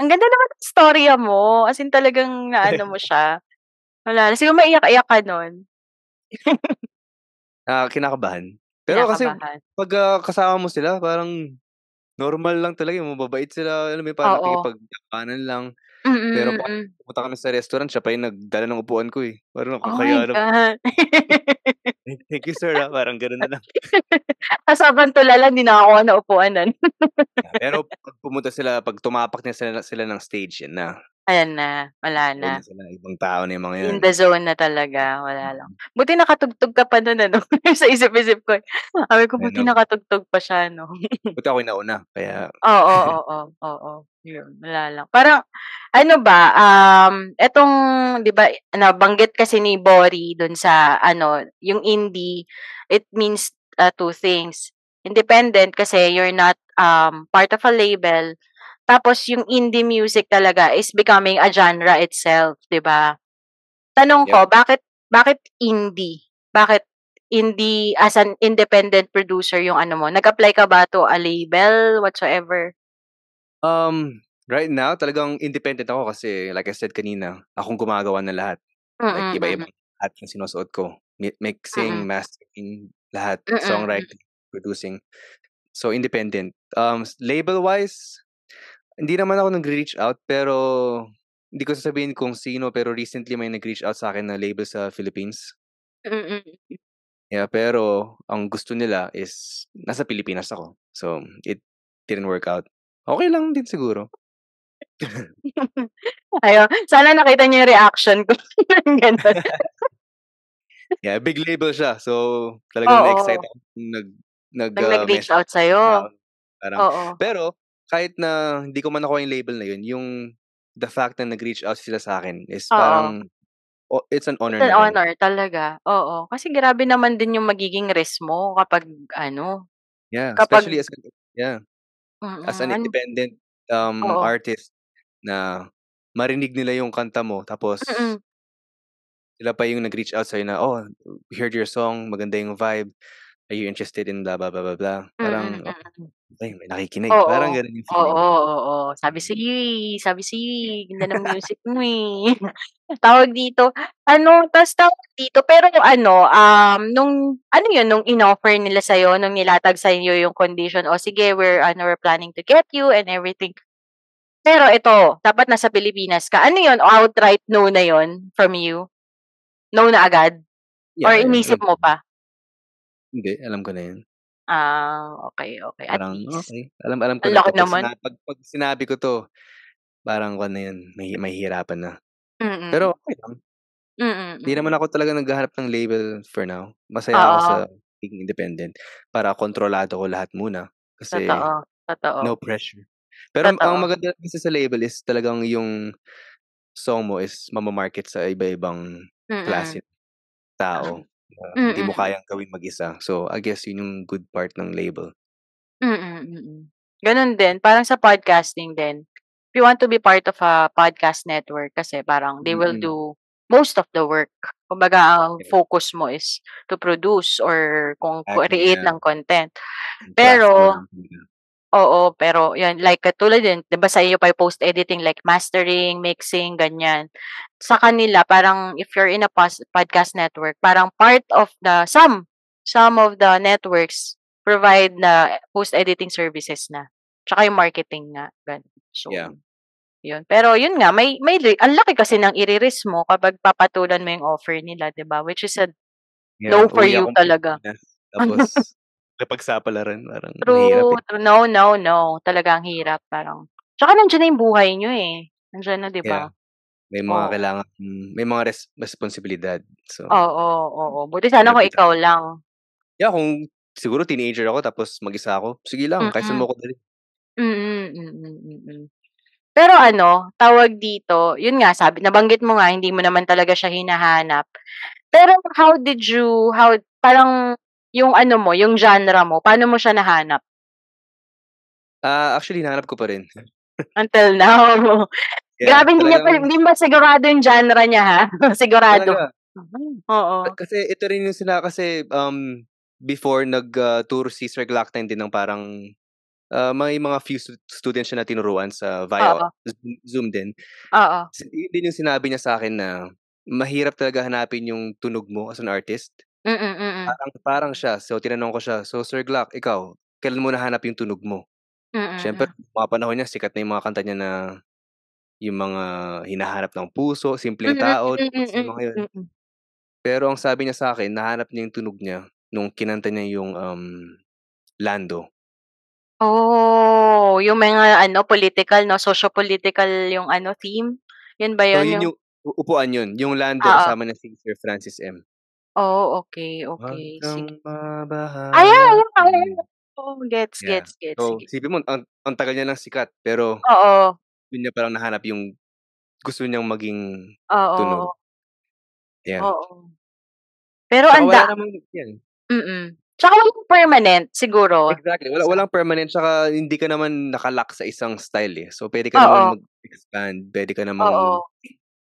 Ang ganda naman ng istorya mo, as in talagang naano mo siya. Wala, siguro maiyak-iyak ka nun. (laughs) Ah, kinakabahan. Pero kasi pag, ah, kasama mo sila parang normal lang talaga, mababait sila, alam mo yun, parang Oo. nakikipagkapakanan lang. Mm, Pero pag mm. pumunta kami sa restaurant, siya pa yung nagdala ng upuan ko eh. Parang Oh naman. God. (laughs) Thank you sir ah, parang gano'n na lang. (laughs) Tas habang tulala hindi nakakuha ng upuan nun. Pero pag pumunta sila, pag tumapak na sila, sila ng stage, yan na. Ayan na, wala na. na sila, ibang tao na yung mga yan. In the zone na talaga, wala lang. Mm. Buti nakatugtog ka pa nun ano, (laughs) sa isip-isip ko. Sabi ko, I buti know. nakatugtog pa siya 'no. Buti ako yung nauna, kaya Oo, oo, oo. Yun, wala lang. Parang ano ba, um, etong 'di ba nabanggit kasi ni Bori dun sa ano, yung indie, it means, uh, two things. Independent kasi you're not, um, part of a label, tapos yung indie music talaga is becoming a genre itself, 'di ba? Tanong ko, Yep. bakit bakit indie? Bakit indie as an independent producer yung ano mo, nag-apply ka ba to a label whatsoever? Um, right now talagang independent ako kasi like I said kanina, akong gumagawa ng lahat. Like Mm, mm. iba-ibang lahat ng sinusuot ko. Mi mixing, Mm. mastering, lahat, Mm, mm. songwriting, producing. So independent. Um, label-wise, hindi naman ako nagre-reach out pero hindi ko sasabihin kung sino pero recently may nag-reach out sa'kin na label sa Philippines. Mm, mm. Yeah, pero ang gusto nila is nasa Pilipinas ako. So, it didn't work out. Okey lang din siguro. (laughs) Ayun, sana nakita niyo yung reaction ko, (laughs) gano'n. Yeah, big label siya. So, talagang na-excite Oo. ako nung nag nag, ah, nag-reach message out sa'yo. tao. Parang Oo. pero kahit na hindi ko man nakuha yung label na yun, yung the fact na nag-reach out sila sa'kin is Oo. parang o it's an honor It's an na rin. honor talaga, oo. Kasi grabe naman din yung magiging risk mo kapag ano, Yeah, kapag especially as yeah, as an Mm, an independent, um, Oo. artist na marinig nila yung kanta mo tapos Mm. sila pa yung nag-reach out sa'yo na, "Oh, heard your song, maganda yung vibe." Are you interested in blah, blah, blah, blah, blah. Parang, Mm, mm. okay, may nakikinig. Oo. Parang gano'n yung Oo, feeling. oo. Sabi sa'yo eh, sabi sa'yo eh, ganda ng (laughs) music mo eh. (laughs) Tawag dito, ano, tas tawag dito, pero ano, um, nung, ano yun, nung in-offer nila sa'yo, nung nilatag sa'yo yung condition, o sige, we're, ano, we're planning to get you and everything. Pero ito, dapat nasa Pilipinas ka. Ano yun, outright no na yun from you? No na agad? Yeah, Or yeah, inisip mo pa? Hindi, alam ko na yun. Ah, okay, okay. At Parang, least. okay. Alam, alam ko Ang na laki to. Pag, naman. sina, pag, pag sinabi ko to, parang ano yun, may, mahihirapan na. Mm, Pero okay lang. mm, Hindi mm. naman ako talaga naghahanap ng label for now. Masaya ako sa Oo. being independent. Para kontrolado ko lahat muna. Kasi Totoo, totoo. no pressure. Pero ang Totoo. maganda kasi sa label is talagang yung song mo is mamamarket sa iba-ibang Mm. klase ng tao. Na hindi mo Mm. kayang gawin mag-isa. So, I guess yun yung good part ng label. Mm, mm. Gano'n din, parang sa podcasting din. If you want to be part of a podcast network kasi parang they will Mm. do most of the work. Kumbaga, ang Yeah. focus mo is to produce or kung Exactly, create yeah. ng content. Yung Pero. Oo, pero 'yan, like katulad din, 'di ba sa iyo pa yung post-editing like mastering, mixing, ganyan. Sa kanila parang if you're in a pos podcast network, parang part of the some some of the networks provide na post-editing services na. Tsaka yung marketing nga, gano'n. So, Yeah. yun. Pero yun nga, may may ri ang laki kasi ng ire-risk mo kapag papatulan mo yung offer nila, 'di ba? Which is a Yeah, no for uwi you akong talaga. Pilipinas. Tapos, napagsapalaran. Parang True, eh. true. No, no, no. Talagang hirap parang tsaka nandiyan na yung buhay niyo eh. Nandiyan na, 'di Yeah. ba? May mga Oo. kailangan, may mga res responsibilidad. So, Oo, oo. Buti sana hirap kung ikaw lang. Yeah, kung siguro teenager ako tapos mag-isa ako, sige lang, kahit saan Mm. mo ako dalhin. Mm, mm, mm. Pero ano, tawag dito, yun nga sabi nabanggit mo nga hindi mo naman talaga siya hinahanap. Pero how did you how parang yung ano mo, yung genre mo, paano mo siya nahanap? Ah, actually hinahanap ko pa rin. Until now. (laughs) Yeah, Grabe hindi niya pa hindi ba sigurado yung genre niya ha? (laughs) Sigurado. talaga. (laughs) Oo. Kasi ito rin yung sila kasi um before nag uh, tour si Sir Glockton din ng parang uh, may mga few stu- students siya na tinuruan sa via Oo. Zoom, din. Oo. Yun din yung sinabi niya sa akin na mahirap talaga hanapin yung tunog mo as an artist. Mm, mm. Parang parang siya. So tinanong ko siya, "So Sir Glock, ikaw, kailan mo nahanap yung tunog mo?" Mm, Siyempre, mga panahon niya sikat na yung mga kanta niya na yung mga hinahanap ng puso, simpleng tao, tapos yung mga yun. mm. Pero ang sabi niya sa akin, nahanap niya yung tunog niya nung kinanta niya yung um, Lando. Oh, yung mga ano political 'no, socio-political yung ano theme? Yun ba So yun yun yung yung upuan yun, yung Lando kasama niya si Sir Francis M. Oh, okay, Huwag okay. kang Sige. mabahala. Ay, ay, ay, ay. Mm. Oh, gets, Yeah. gets, gets. So, Sige. isipin mo, ang, ang tagal niya lang sikat, pero Oo. yun niya parang nahanap yung gusto niyang maging Oo. tunog. Yan. Oo. Pero Tsaka ang wala da namang, yan. mm. Tsaka walang permanent siguro. Exactly. Wala, walang permanent, tsaka hindi ka naman nakalock sa isang style eh. So, pwede ka Oo. naman mag-expand, pwede ka namang Oo.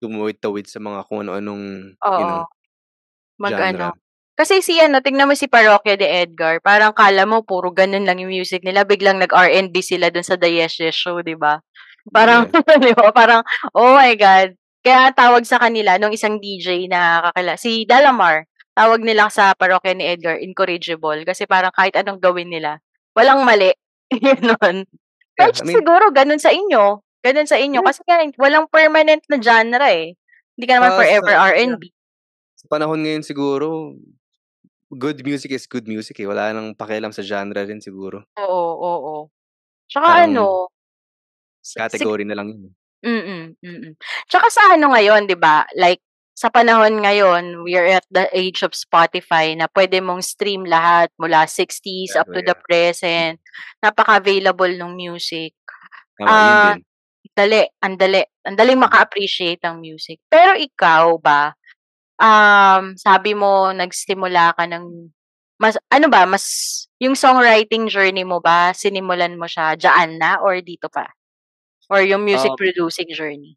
tumuwid-tawid sa mga kung ano-anong, you know, Oo. Mag-ano. genre. Kasi si ano, tingnan mo si Parokya de Edgar, parang kala mo puro ganun lang yung music nila, biglang nag-R&B sila dun sa The Yes Yes Show, 'di ba? Parang Yeah. (laughs) 'di ba? Parang oh my god. Kaya tawag sa kanila nung isang DJ na kakila si Dalamar, tawag nila sa Parokya ni Edgar incorrigible kasi parang kahit anong gawin nila, walang mali. (laughs) Yeah, Kahit I mean, siguro ganun sa inyo. Ganun sa inyo yeah. kasi nga walang permanent na genre eh. Hindi ka naman Uh, forever sa, yeah. R&B. Panahon ngayon siguro, good music is good music eh. Wala nang pakialam sa genre rin siguro. Oo, oo. Tsaka Parang ano, sig category na lang yun. eh. mm, mm. Tsaka sa ano ngayon, 'di ba? Like sa panahon ngayon, we are at the age of Spotify na pwede mong stream lahat mula 60s up to the yeah. Mm. present. Napaka-available ng music. Tama, yun Ah, din. dali, ang dali. Ang daling Mm. maka-appreciate ng music. Pero ikaw ba, um, sabi mo nagsimula ka ng mas ano ba, mas yung songwriting journey mo ba, sinimulan mo siya diyaan na or dito pa? Or yung music Um, producing journey?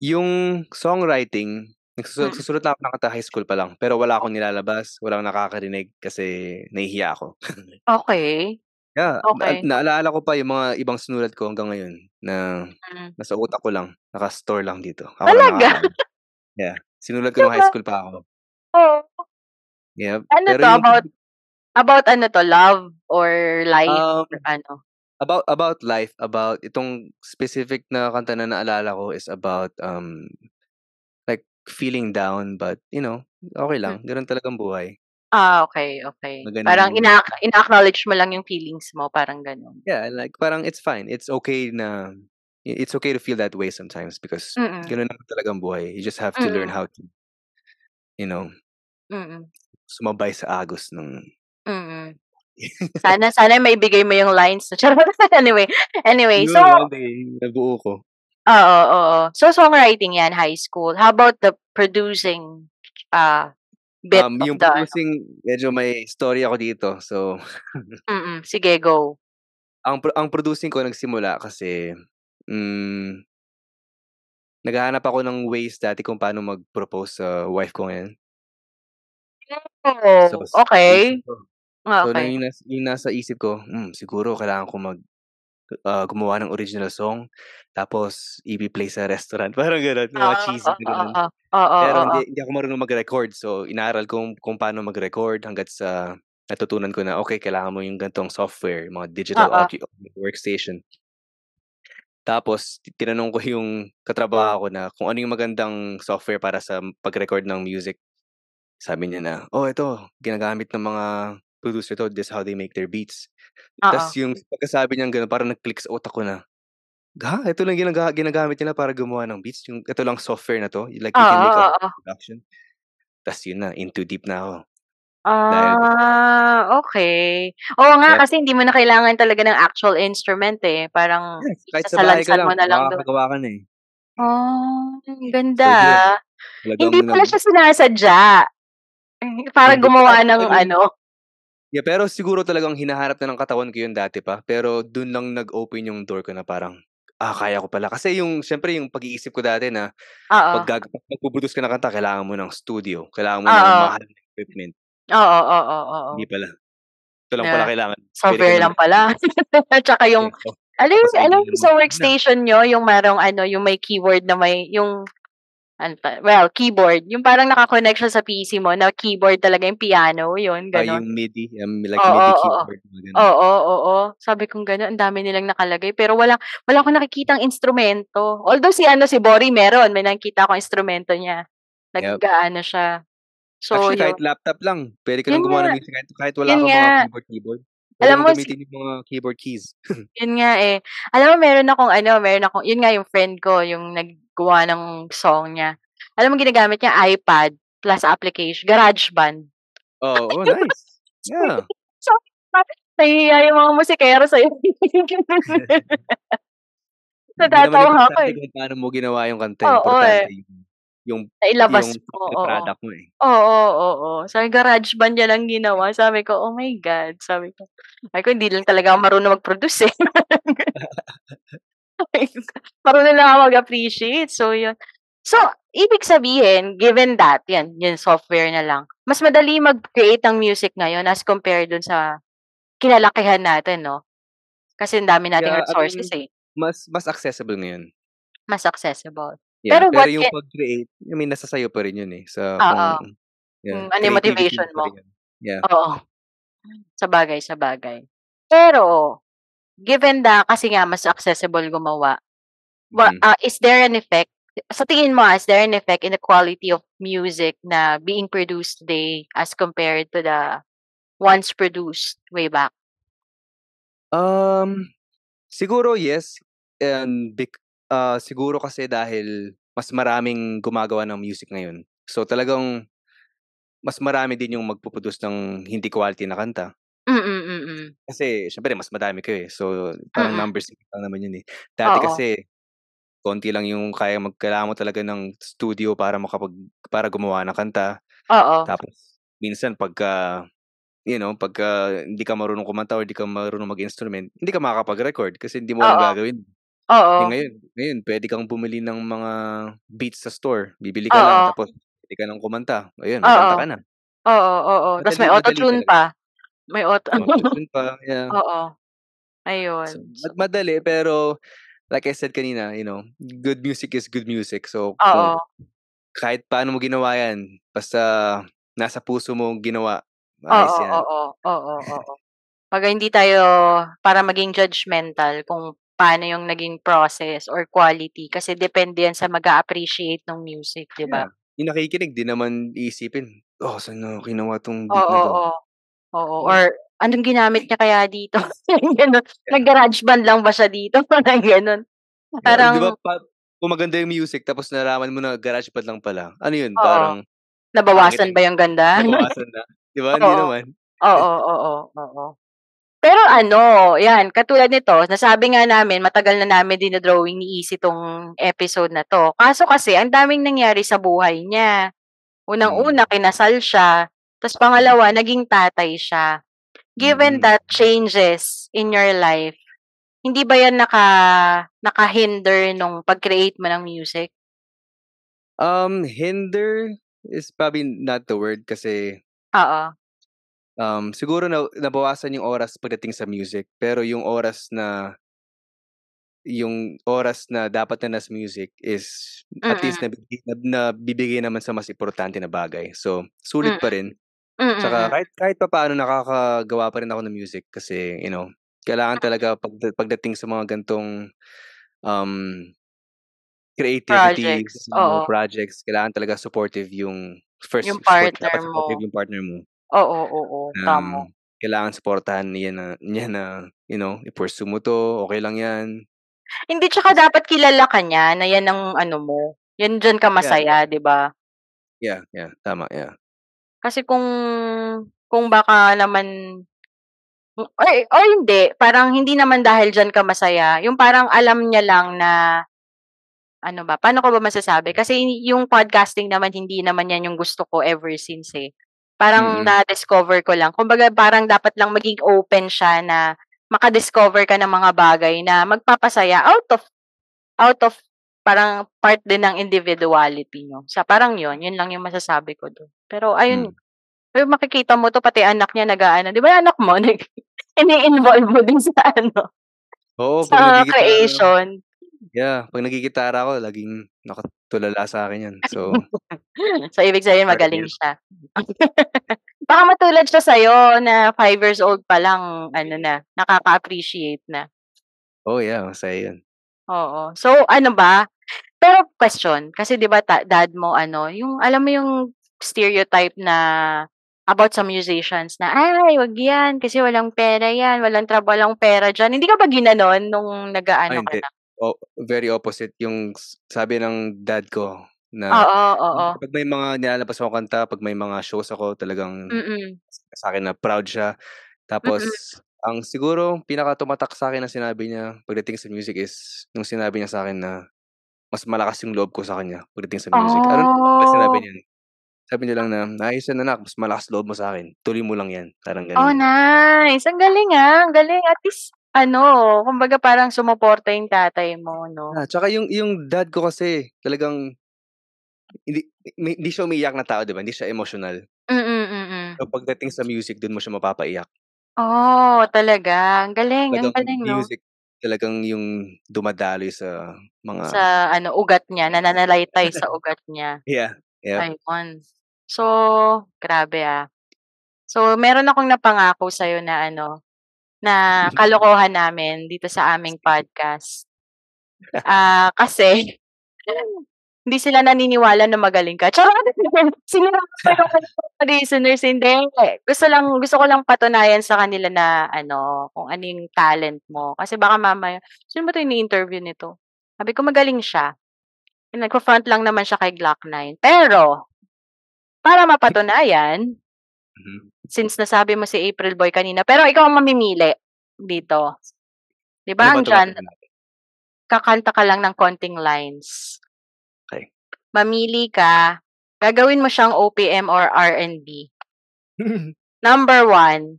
yung songwriting, Mm. nagsusulat na ako ng kanta high school pa lang, pero wala akong nilalabas, walang nakakarinig kasi nahihiya ako. (laughs) Okey. Yeah, Okey. na naalala ko pa yung mga ibang sinulat ko hanggang ngayon na Mm. nasa utak ko lang, naka-store lang dito. Ako Talaga? nakakaalam. Yeah, sinulat ko nung high school pa ako. Oo. Yep, Ano pero 'to, yung about about ano 'to, love or life Um, or ano? about about life, about itong specific na kanta na naalala ko is about, um, like feeling down but, you know, Hmm. lang, gano'n talagang buhay. Ah, okey, okey. Na Parang ina ina-acknowledge mo lang yung feelings mo, parang gano'n. Yeah, like parang it's fine, it's okay na it's okay to feel that way sometimes because Mm. gano'n naman talagang buhay. You just have to learn Mm. how to, you know, Mm. sumabay sa agos ng. (laughs) Sana sana maibigay mo yung lines na (laughs) charot. Anyway anyway, so Siguro one day nabuo ko. Oo, oo. So, songwriting 'yan, high school. How about the producing, ah, bit Um, of yung the ano? producing medyo may story ako dito. So Mm, sige go. ang pro ang producing ko nagsimula kasi, hmm naghahanap ako ng ways dati kung paano mag-propose sa wife ko ngayon. So, Oh, Ah, so, na okey. yung nas yung nasa isip ko, hmm, siguro kailangan ko mag ah, gumawa ng original song tapos ipi-play sa restaurant, (laughs) parang gano'n, mga Oo, cheesy oo. Oo, Pero hindi hindi ako marunong mag-record. So, inaral ko kung paano mag-record hangga't sa natutunan ko na, okey kailangan mo yung ganitong software, mga digital Oo. audio workstation. Tapos ti tinanong ko yung katrabaho ko na kung ano yung magandang software para sa pag-record ng music. Sabi niya na, "Oh, ito ginagamit ng mga producer 'to, this how they make their beats." Tas Oo. yung pagkasabi niyang gano'n parang nag-click sa utak ko na, "Ha, ito lang ginaga ginagamit nila para gumawa ng beats, yung ito lang software na 'to, like you can Oo, make a production." Tas yun na, in too deep na ako. Ah, okey. Oo nga Yep. kasi hindi mo na kailangan talaga ng actual instrument, eh, parang Yes, kahit sa bahay ka isasalansan lang mo na lang dun. makakagawa ka na, eh. Ah, ang So, ganda, yun, ah. talagang Hindi pala nag siya sinasadya. Eh, para Hindi, gumawa ng talagang ano Yeah, pero siguro talagang hinahanap na ng katawan ko yun dati pa, pero dun lang nag-open yung door ko na parang, ah, kaya ko pala. Kasi yung siyempre yung pag-iisip ko dati na 'pag Oo. gag magpo-produce ka ng kanta kailangan mo ng studio, kailangan mo ng Oo. mahal na equipment. Oo, oo, oo. Hindi pala. Ito lang pala Na kailangan, pwede ka software lang pala. (laughs) At saka yung idea yung mo, sa workstation niyo, yung merong ano, yung may keyboard na may yung ano well, keyboard, yung parang naka-connect siya sa PC mo na keyboard talaga yung piano, yun, Ah, gano'n? yung MIDI, um, like Oo, MIDI oo. keyboard, mga gano'n. Oo, oo. Sabi kong gano'n, ang dami nilang nakalagay pero wala wala akong nakikitang instrumento. Although si ano, si Bori meron, may nakikita akong instrumento niya. Yep. Nag-aano siya. So, Actually, kahit yun. laptop lang, pwede ka Yun ng gumawa ng music kahit kahit wala Yun kang nga. mga keyboard-keyboard. Alam mo gamitin yung mga keyboard keys. (laughs) Yun nga, eh. Alam mo meron akong ano, meron akong yun nga yung friend ko, yung naggawa ng song niya. Alam mo ginamit niya iPad plus application, GarageBand. Oh, oh, nice. Yeah. So, (laughs) nahihiya yung mga musikero sa'yo. (laughs) Natatawa ako, eh. paano mo ginawa yung kanta, eh, Oo, importante eh. yung yung Nailabas yung mo, oo. product mo, eh. Oo, oo. Sabi GarageBand niya lang ginawa. Sabi ko, "Oh my God." Sabi ko sabi ko, "Hindi lang talaga ako marunong mag-produce, eh." (laughs) Marunong lang ako mag-appreciate. So, yun. So, ibig sabihin, given that, yan, yung software na lang, mas madali mag-create ng music ngayon as compared dun sa kinalakihan natin, 'no? Kasi ang dami nating Yeah, I resources, mean, eh. mas mas accessible ngayon. Mas accessible. Yeah, Pero pero what yung i pag-create, I mean, nasa sa'yo pa rin yun, eh, sa Oo. kung yeah, Kung ano yung motivation mo. Yeah. Oo. Sabagay, sabagay. Pero, given na kasi nga mas accessible gumawa, wa Mhm. ah, is there an effect sa tingin mo, ah, is there an effect in the quality of music na being produced today as compared to the once produced way back? Um, siguro yes, and ah, siguro kasi dahil mas maraming gumagawa ng music ngayon. So, talagang mas marami din yung magpo-produce ng hindi quality na kanta. Mm, mm. Kasi siyempre mas madami kayo, eh. So, parang Mm. numbers lang naman yun, eh. Dati Oo. kasi konti lang yung kayang mag kailangan mo talaga ng studio para makapag para gumawa ng kanta. Oo. Tapos minsan pagka, you know, pagka hindi ka marunong kumanta or hindi ka marunong mag-instrument, hindi ka makakapag-record kasi hindi mo Oo. gagawin. Eh, Oo. ngayon ngayon puwede kang bumili ng mga beats sa store. Bibili ka lang Oo. tapos puwede ka ng kumanta. Ayun, Oo. ka na. Oo, oo. Tas Madali may madali auto-tune talaga. pa. May auto Auto-tune pa, yeah. Oo. So, Ayun. mad madali pero like I said kanina, you know, good music is good music. So, Oo. kahit paano mo ginawa 'yan, basta nasa puso mo ginawa, Oo, 'yan. oo. Oo, oo. 'Baga hindi tayo para maging judgmental kung paano yung naging process or quality kasi depende yan sa mag-a-appreciate nung music, 'di ba? Yeah, yung nakikinig di naman iisipin, "Oh, saan niya kinuha 'tong beat Oo, na 'to?" oo. Oo, Oh. or anong ginamit niya kaya dito? (laughs) Gano'n. Nag-garage band lang ba siya dito? (laughs) Parang. Yeah, Parang di ba pa kung maganda yung music tapos nalaman mo na garage band lang pala, ano yun Oo. parang Nabawasan ba yung ganda? nabawasan na, di ba? Hindi Oo. naman. Oo, oo, oo. Pero ano, 'yan katulad nito, nasabi nga namin matagal na namin dino-drawing ni Easy 'tong episode na 'to. Kaso kasi ang daming nangyari sa buhay niya. Mm. Unang-una kinasal siya, tas pangalawa naging tatay siya. Given Mm. that changes in your life, hindi ba yan naka naka-hinder nung pag-create mo ng music? Um, hinder is probably not the word kasi Oo. Um, siguro na nabawasan yung oras pagdating sa music, pero yung oras na yung oras na dapat na nasa music is at least Mm. nabibigay nab nabibigay naman sa mas importante na bagay. So, sulit Mm. pa rin. Mm, Tsaka mm. kahit kahit papaano nakakagawa pa rin ako ng music kasi, you know, kailangan talaga pagda pagdating sa mga ganitong, um, creativity, Projects, projects, kailangan talaga supportive yung first Yung partner supportive mo. yung partner mo. Oo, oo, tama. Um, kailangan suportahan niya na niya na, you know, i-pursue mo 'to, okey lang 'yan. Hindi, tsaka dapat kilala ka niya na yan ang ano mo, yan diyan ka Yeah. masaya, 'di ba? Yeah, yeah, tama, yeah. Kasi kung kung baka naman or or hindi, parang hindi naman dahil diyan ka masaya, yung parang alam niya lang na ano ba, paano ko ba masasabi? Kasi yung podcasting naman hindi naman yan yung gusto ko ever since, eh. Parang Mm. na-discover ko lang. Kumbaga parang dapat lang maging open siya na maka-discover ka ng mga bagay na magpapasaya out of out of parang part din ng individuality niyo. Sa parang yun, yun lang yung masasabi ko dun. Pero ayun, pero makikita mo 'to pati anak niya nag-aano, 'di ba anak mo (laughs) nag ini-involve mo din sa ano, Oo, sa creation. Yeah, 'pag naggigitara ako laging nakatulala sa'kin 'yan. So (laughs) So, ibig sabihin part magaling it. siya. (laughs) Baka matulad siya sa'yo na 5 years old pa lang ano na, nakaka-appreciate na. Oh, yeah, masaya yun. Oo. So, ano ba pero question, kasi 'di ba ta dad mo ano, yung alam mo yung stereotype na about sa musicians na, "Ay, wag 'yan kasi walang pera 'yan, walang trab walang pera diyan." Hindi ka ba ginanon nung Ay nag-aano ka hindi. na? O very opposite yung sabi ng dad ko na Oo, oo. kapag may mga nilalabas akong kanta, 'pag may mga shows ako talagang Mm. sa'kin na proud siya. Tapos Mm. ang siguro pinakatumatak sa'kin na sinabi niya pagdating sa music is nung sinabi niya sa'kin na mas malakas yung loob ko sa kanya pagdating sa music. I don't know kung bakit sinabi Oh. niya yun. Sabi niya lang na, "Ayos yan anak, mas malakas loob mo sa'kin. Tuloy mo lang 'yan." Parang Oh, nice. Ang galing, ah, ang galing. At least ano, kumbaga parang sumuporta yung tatay mo 'no? Ah, tsaka yung yung dad ko kasi talagang hindi may hindi siya umiiyak na tao, 'di ba? Hindi siya emotional. Mm, mm. So, pagdating sa music dun mo siya mapapaiyak. Oh, talaga. Ang galing, ang Talagang galing 'no? music talagang yung dumadaloy sa mga Sa ano, ugat niya, nananalaytay sa (laughs) ugat niya. Yeah, yep. Ayun. So, grabe, ah. So, meron akong napangako sa'yo na ano, na (laughs) kalokohan namin dito sa aming podcast. Ah, kasi (laughs) hindi sila naniniwala na magaling ka. Charot! (laughs) Sinira ko yung mga listeners. Hindi. Gusto lang gusto ko lang patunayan sa kanila na ano, kung ano yung talent mo. Kasi baka mamaya, "Sino ba 'to ini-interview nito?" Sabi ko, "Magaling siya." Nagfa-front lang naman siya kay Glock-9. Pero, para mapatunayan, Mhm. Since nasabi mo si April Boy kanina, pero ikaw ang mamimili dito. 'Di ba Ano natin? kakanta ka lang ng konting lines. Okey. Mamili ka, gagawin mo siyang OPM or R&B. (laughs) Number 1,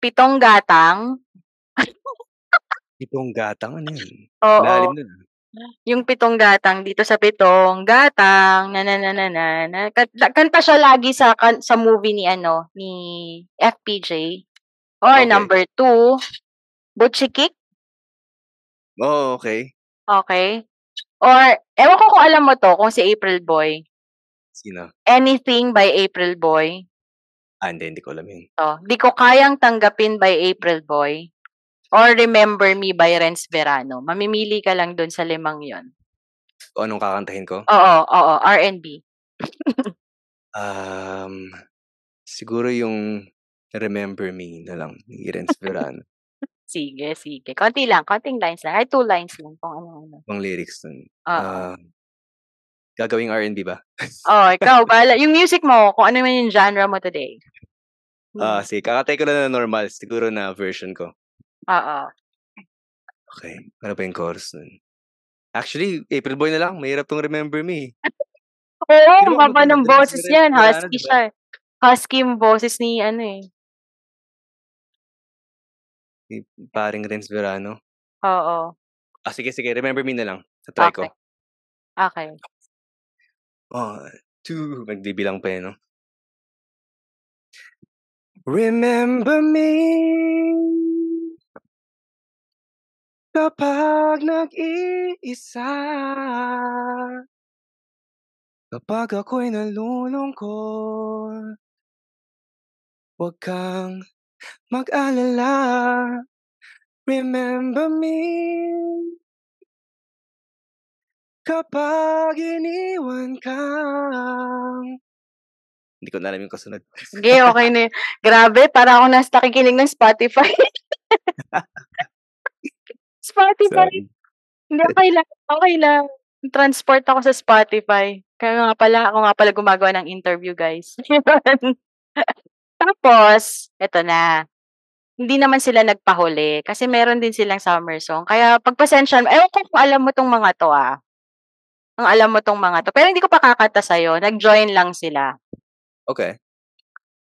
Pitong Gatang. Pitong gatang, ano yun? (laughs) Oo. Lalim. Yung Pitong Gatang dito sa Pitong Gatang, na na na na na na. Kat- kanta siya lagi sa kan- sa movie ni ano, ni FPJ. Or Okay. number two, Butchikik. Oo, okay. Okay. Or, ewan ko kung alam mo to, kung si April Boy. Sino? Anything by April Boy. Ah, hindi, hindi ko alam yun. To. Di ko kayang tanggapin by April Boy. Or Remember Me by Renz Verano. Mamimili ka lang dun sa limang yon. O anong kakantahin ko? Oo, oo, R&B. Um, siguro yung Remember Me na lang ni Renz Verano. (laughs) Sige, sige. Konti lang, konting lines lang. Ay, two lines lang kung ano-ano. Pang lyrics nun. Oo. Ah, gagawing R&B ba? oh, (laughs) ikaw, bala. Yung music mo, kung ano man yung genre mo today. Ah, sige. Kakatay ko lang na normal. Siguro na version ko. Oo. Okay. Ano pa yung chorus nun? Actually, April Boy na lang. Mahirap tong Remember Me. (laughs) Oo, Pero ang baba ng boses yan. Husky diba? siya. eh. Husky yung boses ni ano eh. Ni paring Renz Verano. Oo. Ah, sige, sige. Remember Me na lang. Sa try ko. Okay. Okay. One, two. Magbibilang pa yun, no? Remember me kapag nag-iisa kapag ako'y nalulungkot huwag kang mag-alala Remember me kapag iniwan ka hindi ko na alam yung kasunod. Sige, okay na. Grabe, para ako nasa nakikinig ng Spotify. (laughs) Spotify. Sorry. Hindi, okay lang. Okay lang. Transport ako sa Spotify. Kaya nga pala, ako nga pala gumagawa ng interview, guys. (laughs) Tapos, eto na. Hindi naman sila nagpahuli kasi meron din silang summer song. Kaya pagpasensya, ewan ko kung alam mo tong mga to ah. Ang alam mo tong mga to. Pero hindi ko pa kakanta sa'yo. Nag-join lang sila. Okay.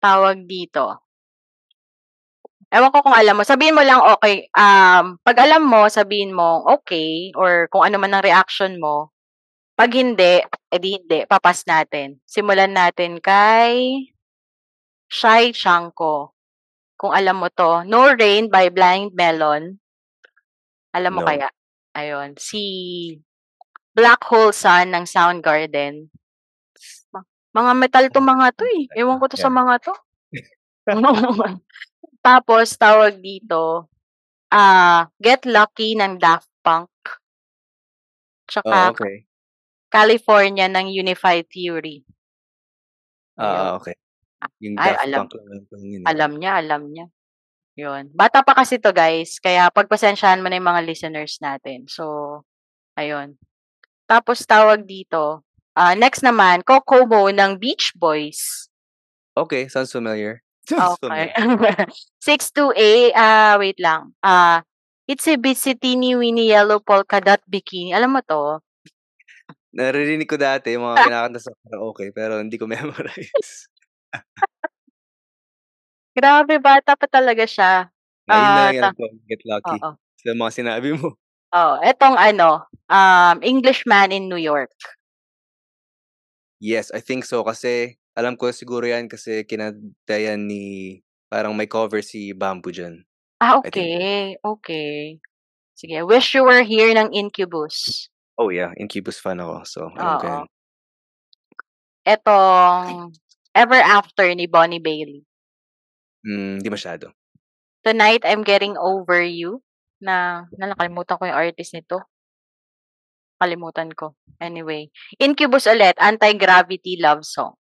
Tawag dito. Ewan ko kung alam mo. Sabihin mo lang, okay. Um, pag alam mo, sabihin mo, okay. Or kung ano man ang reaction mo. Pag hindi, edi hindi. Papas natin. Simulan natin kay Shai Chanko. Kung alam mo to. No Rain by Blind Melon. Alam mo No. kaya? Ayun. Si Black Hole Sun ng Soundgarden. Mga metal to mga to eh. Ewan ko to sa Yeah. mga to. (laughs) (laughs) Tapos, tawag dito, ah Get Lucky ng Daft Punk. Oh, Tsaka okay. California ng Unified Theory. Ah, okay. Yung Ay, Daft alam. Punk lang yun. eh. Alam niya, alam niya. Yun. Bata pa kasi to guys. Kaya pagpasensyahan mo na yung mga listeners natin. So, ayun. Tapos tawag dito. ah next naman, Kokomo ng Beach Boys. Okay, sounds familiar. Okay. (laughs) familiar. 6-2A, ah wait lang. Ah, it's a teeny weeny yellow polka dot bikini. Alam mo to? Naririnig ko dati yung mga (laughs) kinakanta sa karaoke, pero hindi ko (laughs) memorize. Grabe, bata pa talaga siya. Ngayon na Ah, lang yan ta- get lucky. Oo. Sa mga sinabi mo. Oh, etong ano, um, Englishman in New York. Yes, I think so. Kasi, alam ko siguro yan kasi kinadayan ni, parang may cover si Bamboo dyan. Ah, I think. okay. Okay. Sige, Wish You Were Here ng Incubus. Oh yeah, Incubus fan ako. So, alam ko Oo. yan. Etong Ever After ni Bonnie Bailey. Hmm, hindi masyado. Tonight, I'm Getting Over You. Na, na nakalimutan ko yung artist nito. Kalimutan ko. Anyway. Incubus ulit, Anti-Gravity Love Song.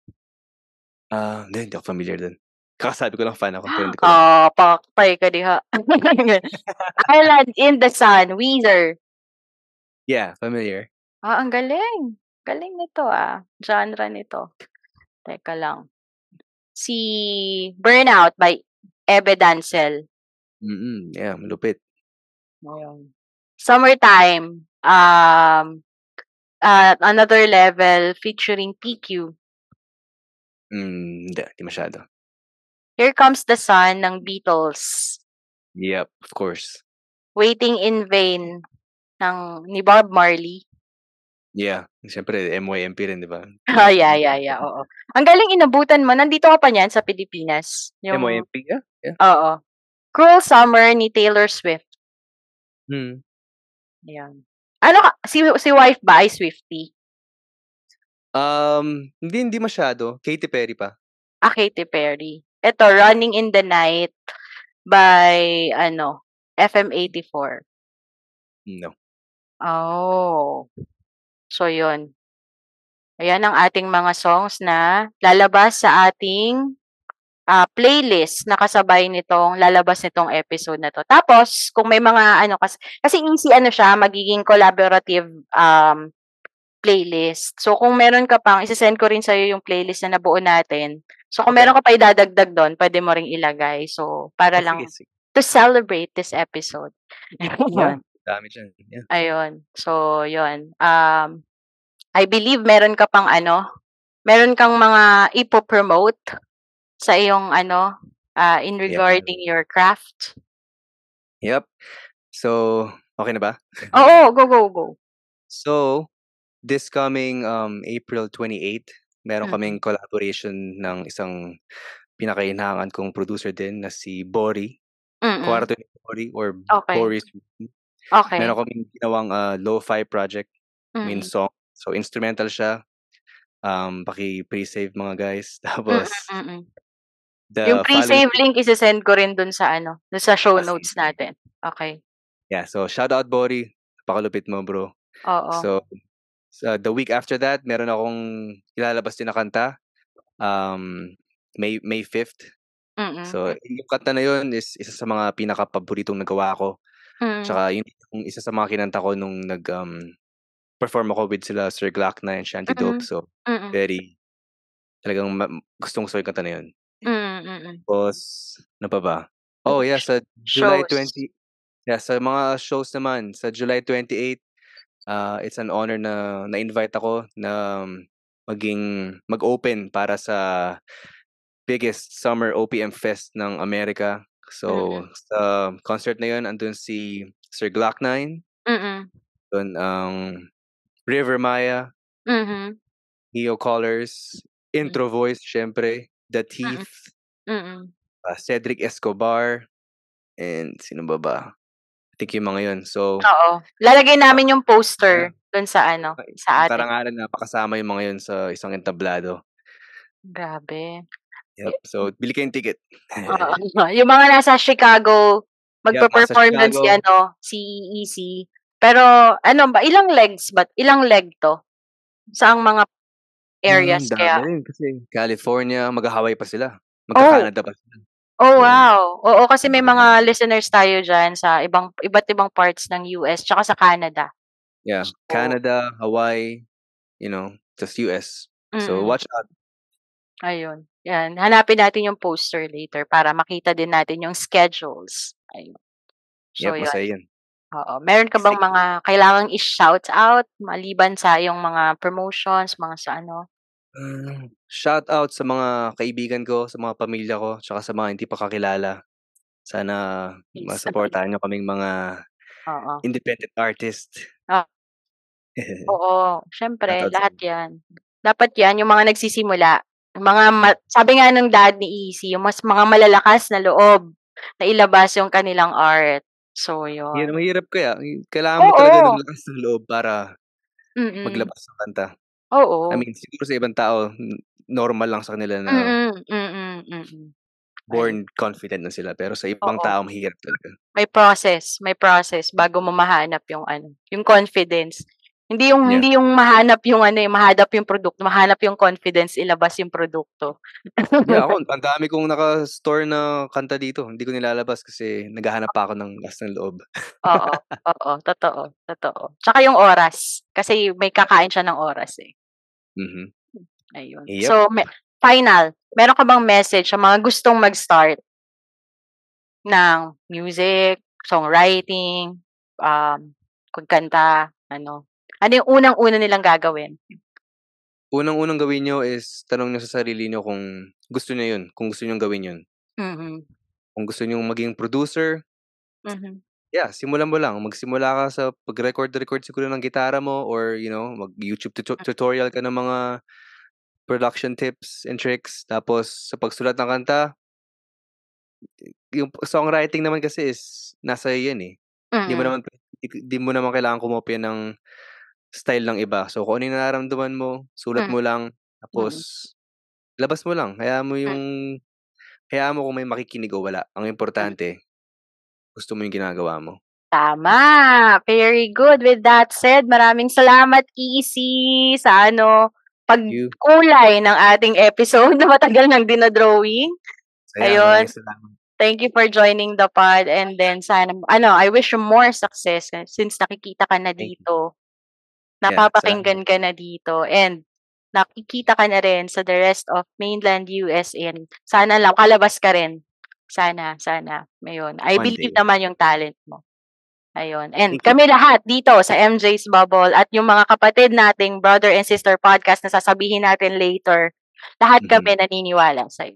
Ah, hindi, hindi ako familiar dun. Kakasabi ko lang fan ako, pero hindi ko alam. Ah, pakpay ka diha. (laughs) Island in the Sun, Weezer. Yeah, familiar. Ah, ang galing. Galing nito ah. Genre nito. Teka lang. Si Burnout by Ebe Dancel. Mm yeah, malupit. Ayun. Summertime. Um, uh, Another Level featuring PQ. Hmm, hindi, hindi masyado. Here Comes the Sun ng Beatles. Yep, of course. Waiting in Vain ng ni Bob Marley. Yeah, siyempre MYMP rin, 'di ba? (laughs) Ah, yeah, yeah, yeah, oo. Ang galing inabutan mo, nandito ka pa niyan sa Pilipinas? Yung MYMP, yeah, yeah. Oo. Cruel Summer ni Taylor Swift. Hmm. Ayan. Ano ka si si wife ba ay Swiftie? Um, hindi hindi masyado, Katy Perry pa. Ah, Katy Perry. Ito, Running in the Night by ano, FM84. No. Oh. So, yun. Ayan ang ating mga songs na lalabas sa ating ah, playlist na kasabay nitong lalabas nitong episode na to. Tapos, kung may mga ano kasi, kasi easy ano siya, magiging collaborative um, playlist. So, kung meron ka pang, isasend ko rin sa'yo yung playlist na nabuo natin. So, kung Okay. meron ka pa idadagdag doon, pwede mo ring ilagay. So, para Oh, lang sige, to celebrate this episode. (laughs) Yeah, dami diyan. Yeah. Ayun. So, yun. Um, I believe meron ka pang ano, meron kang mga ipo-promote sa iyong ano, ah, in regarding your craft. Yep. So, okay na ba? Oo, (laughs) go, go, go. So, this coming um April 28, meron Mm. kaming collaboration ng isang pinakainahangan kong producer din na si Bori. Mm. Kwarto ni Bori or Okay. Boris. Okay. Meron kaming ginawang ah, lo-fi project, Mm. song. So, instrumental siya. Um, paki-pre-save mga guys. Mm, (laughs) Tapos, mm, mm. the Yung pre-save link isi-send ko rin dun sa ano, dun sa show Ah, notes sige. natin. Okay. Yeah, so shout out Bori. Pakalupit mo, bro. Oo. So, sa the week after that, meron akong ilalabas din na kanta. Um, May May 5th. Mm. So, yung kanta na yun is isa sa mga pinaka-paboritong nagawa ko. Mm. Tsaka yun yung isa sa mga kinanta ko nung nag um, perform ako with sila Sir Glock na and Shanty Dope. Mm. So, Mm. very talagang ma- gustong gusto yung kanta na yun. Mm, mm, mm. Tapos, ano pa ba? Oh, yeah, sa July Shows. 20, yeah, sa mga shows naman, sa July 28, uh, it's an honor na na-invite ako na um, maging mag-open para sa biggest summer OPM fest ng Amerika. So, Mm. sa concert na yun, andun si Sir Glock 9, Mm. andun ang River Maya, Mhm. Neo Colors, Intro Voice, syempre, The Thief, Mm. uh, Cedric Escobar, and sino ba ba? I think yung mga yun. So, Oo. Lalagay namin yung poster dun sa ano, sa atin. karangalan na pakasama yung mga yun sa isang entablado. Grabe. Yep. So, bili kayong ticket. Oo. (laughs) yung mga nasa Chicago, magpe-perform dun si ano, si EC. Pero ano ba, ilang legs ba? Ilang leg to? Saang mga areas Hmm, dami kaya? rin kasi California, mag-Hawaii pa sila. Magka-Canada pa sila. Oh, wow. Oo, kasi may mga listeners tayo dyan sa ibang iba't ibang parts ng US tsaka sa Canada. Yeah. So, Canada, Hawaii, you know, just US. So, mm, watch out. ayun. Yan. Hanapin natin yung poster later para makita din natin yung schedules. Ayun. So, Yep, yun. yun. Oo. Meron ka bang mga kailangang i-shout out maliban sa yung mga promotions, mga sa ano? Uh, shout out sa mga kaibigan ko, sa mga pamilya ko, tsaka sa mga hindi pa kakilala. Sana Please. masuportahan nyo kaming mga Oo. independent artist. Ah. (laughs) Oo. Syempre, lahat yan. Dapat yan, yung mga nagsisimula. Yung mga, ma- sabi nga ng dad ni Easy, yung mas mga malalakas na loob na ilabas yung kanilang art. So, Yan, yun. mahirap kaya. Kailangan mo talaga ng lakas ng loob para Mm-mm. maglabas ng kanta. Oo. I mean, siguro sa ibang tao, normal lang sa kanila na Mm-mm. Mm-mm. Mm-mm. Ayun. born confident na sila. Pero sa ibang Oo. tao, mahirap talaga. May process, may process bago mo mahanap yung ano, yung confidence. Hindi yung Yeah. hindi yung mahanap yung ano, yung mahanap yung produkto, mahanap yung confidence ilabas yung produkto. Yeah, ako, (laughs) ang dami kong naka-store na kanta dito. Hindi ko nilalabas kasi naghahanap pa ako ng lakas ng loob. Oo, oo, totoo, totoo. Tsaka yung oras, kasi may kakain siya ng oras eh. Mhm. Ayun. Yep. So, me- final, meron ka bang message sa mga gustong mag-start ng music, songwriting, um, kagkanta, ano? Ano yung unang-una nilang gagawin? Unang-unang gawin nyo is tanong nyo sa sarili nyo kung gusto nyo yun. Kung gusto nyo gawin yun. Mhm. Kung gusto nyo maging producer, Mhm. yeah, simulan mo lang. Magsimula ka sa pag-record-record siguro ng gitara mo or, you know, mag-YouTube tuto- tutorial ka ng mga production tips and tricks. Tapos, sa pagsulat ng kanta, yung songwriting naman kasi is nasa iyo yan eh. Hindi mo Mm. naman hindi mo naman kailangan kumopya ng style ng iba. So kung ano yung nararamdaman mo, sulat Mm. mo lang tapos Mm. labas mo lang. Hayaan mo Hmm. yung hayaan mo kung may makikinig o wala. Ang Hmm. importante gusto mo yung ginagawa mo. Tama. Very good. With that said, maraming salamat, Easy, sa ano, pagkulay ng ating (laughs) episode na matagal nang dinodrawing. Kaya Ayun. Thank you for joining the pod and then sana, ano, I wish you more success since nakikita ka na Thank dito. Yeah, Napapakinggan ka na dito and nakikita ka na rin sa the rest of mainland US and sana lang kalabas ka rin. Sana, sana. Ayun. I One believe day. naman yung talent mo. Ayun. And Thank you. kami lahat dito sa MJ's Bubble at yung mga kapatid nating brother and sister podcast na sasabihin natin later, lahat Mhm. kami naniniwala sa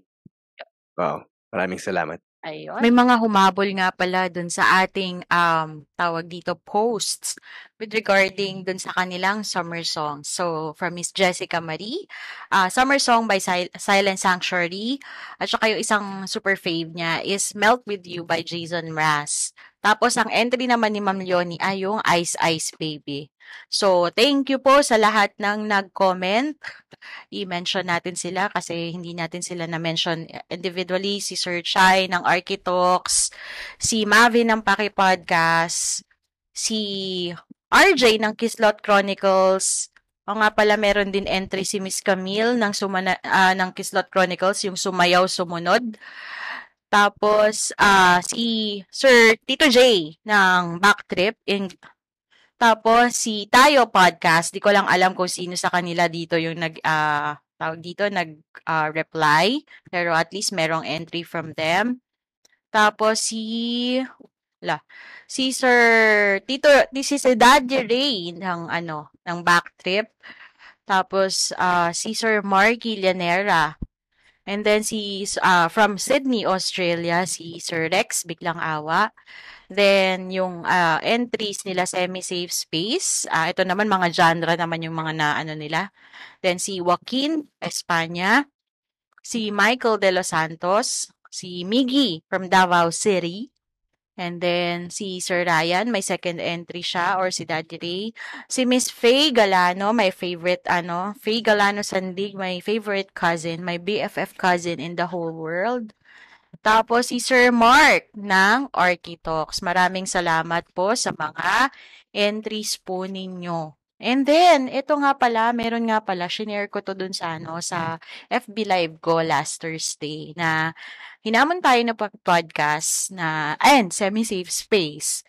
Wow. Maraming salamat. Ayun. May mga humabol nga pala dun sa ating um, tawag dito posts with regarding dun sa kanilang summer song. So, from Miss Jessica Marie, uh, summer song by Sil- Silent Sanctuary. At saka yung isang super fave niya is Melt With You by Jason Mraz. Tapos, ang entry naman ni Ma'am Leonie ay yung Ice Ice Baby. So, thank you po sa lahat ng nag-comment. I-mention natin sila kasi hindi natin sila na-mention individually. Si Sir Chai ng Architox, si Mavi ng Paki Podcast, si RJ ng Kislot Chronicles. O nga pala, meron din entry si Miss Camille ng, sumana, ah, ng Kislot Chronicles, yung Sumayaw Sumunod. Tapos, ah si Sir Tito J ng Backtrip in tapos si Tayo Podcast, di ko lang alam kung sino sa kanila dito yung nag tawag dito nag ah, reply, pero at least merong entry from them. Tapos si la si Sir Tito this is si Daddy Ray ng ano ng Backtrip. Tapos ah, si Sir Marky Llanera. And then si ah, from Sydney, Australia, si Sir Rex Biglang Awa. Then, yung ah, entries nila semi-safe space. Ah, ito naman, mga genre naman yung mga na ano nila. Then, si Joaquin Espanya. Si Michael De Los Santos. Si Miggy from Davao City. And then, si Sir Ryan, may second entry siya, or si Daddy Ray. Si Miss Faye Galano, my favorite, ano, Faye Galano Sandig, my favorite cousin, my BFF cousin in the whole world. Tapos si Sir Mark ng Architox. Maraming salamat po sa mga entries po ninyo. And then, ito nga pala, meron nga pala, shinare ko to dun sa, ano, sa FB Live ko last Thursday na hinamon tayo na podcast na, ayun, semi-safe space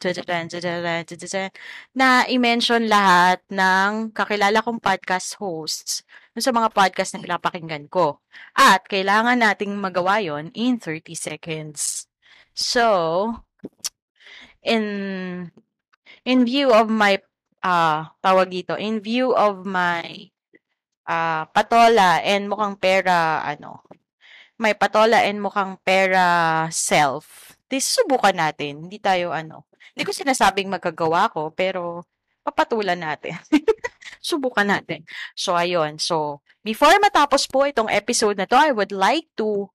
tadadaan, na i-mention lahat ng kakilala kong podcast hosts sa mga podcast na pinapakinggan ko. At kailangan nating magawa yon in 30 seconds. So, in in view of my ah tawag dito, in view of my ah patola and mukhang pera ano, may patola and mukhang pera self. This subukan natin. Hindi tayo ano. Hindi ko sinasabing magagawa ko, pero papatulan natin. (laughs) subukan natin. So, ayun. So, before matapos po itong episode na to, I would like to,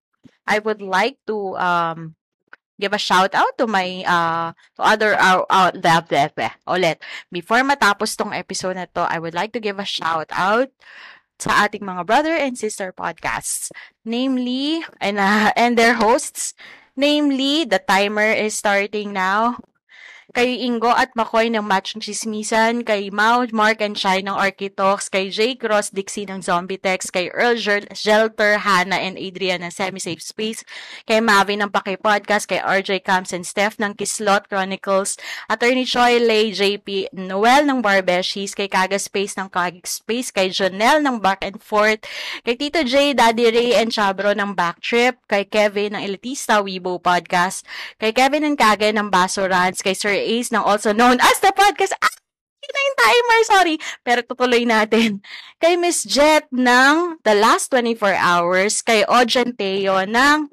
I would like to, um, give a shout out to my, uh, to other, uh, uh, ulit. Before matapos tong episode na to, I would like to give a shout out sa ating mga brother and sister podcasts. Namely, and, uh, and their hosts, namely, the timer is starting now kay Ingo at Makoy ng Match Chismisan, kay Mau, Mark and Shai ng Architox, kay Jay Cross Dixie ng Zombie Text, kay Earl Gel- Shelter, Hannah and Adrian ng Semi Safe Space, kay Mavi ng Paki Podcast, kay RJ Camps and Steph ng Kislot Chronicles, Attorney Choi Lay, JP Noel ng Barbeshies, kay Kaga Space ng Kagig Space, kay Jonel ng Back and Forth, kay Tito J, Daddy Ray and Chabro ng Backtrip, kay Kevin ng Elitista Weibo Podcast, kay Kevin and Kage ng Baso Rants, kay Sir Ace ng also known as the podcast. Ah! Na yung timer, sorry. Pero tutuloy natin. (laughs) Kay Miss Jet ng The Last 24 Hours, kay Ojen Teo ng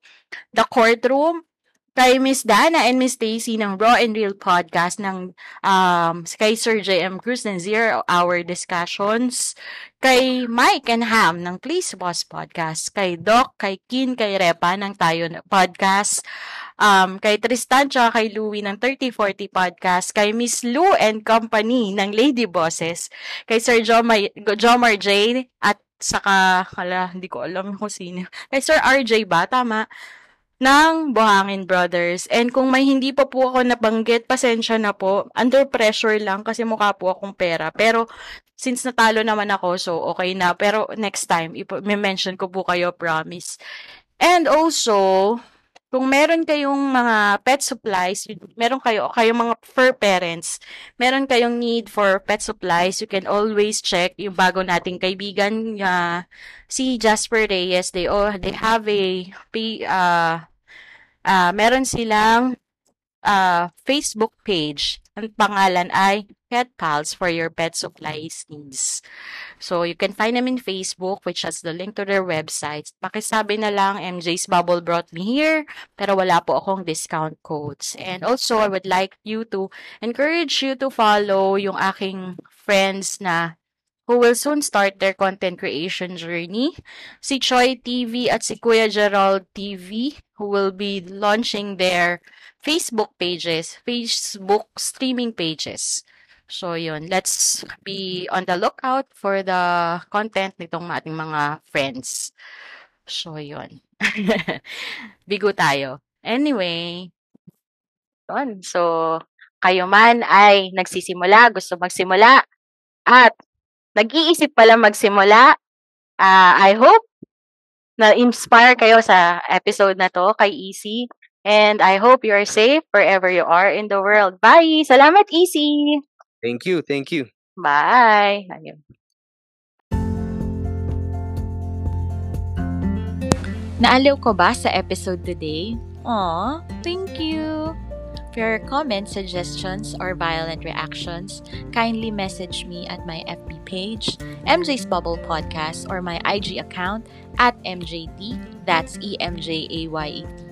The Courtroom, kay Miss Dana and Miss Stacy ng Raw and Real Podcast ng um, kay Sir J.M. Cruz ng Zero Hour Discussions, kay Mike and Ham ng Please Boss Podcast, kay Doc, kay Kin, kay Repa ng Tayo Podcast, um, kay Tristan tsaka kay Louie ng 3040 Podcast, kay Miss Lou and Company ng Lady Bosses, kay Sir Jomar, Jomar J at saka, hala, hindi ko alam kung sino, kay Sir RJ ba? Tama? ng Buhangin Brothers. And kung may hindi pa po ako nabanggit, pasensya na po. Under pressure lang kasi mukha po akong pera. Pero since natalo naman ako, so okay na. Pero next time, may mention ko po kayo, promise. And also, kung meron kayong mga pet supplies, meron kayo, kayong mga fur parents, meron kayong need for pet supplies, you can always check yung bago nating kaibigan, uh, si Jasper Reyes. They, oh, they have a, uh, uh, meron silang uh, Facebook page. Ang pangalan ay Pet Pals for your pet supplies needs. So, you can find them in Facebook, which has the link to their website. Pakisabi na lang, MJ's Bubble brought me here, pero wala po akong discount codes. And also, I would like you to encourage you to follow yung aking friends na who will soon start their content creation journey. Si Choi TV at si Kuya Gerald TV who will be launching their Facebook pages, Facebook streaming pages. So yun, let's be on the lookout for the content nitong ating mga friends. So yun. (laughs) Bigo tayo. Anyway, yun. So, kayo man ay nagsisimula, gusto magsimula, at nag-iisip pala magsimula. Uh, I hope na-inspire kayo sa episode na to kay Easy. And I hope you are safe wherever you are in the world. Bye! Salamat, Easy! Thank you, thank you. Bye! Ayun. Naaliw ko ba sa episode today? Aw, thank you! For your comments, suggestions, or violent reactions, kindly message me at my FB page, MJ's Bubble Podcast, or my IG account at MJT, that's E-M-J-A-Y-E-T.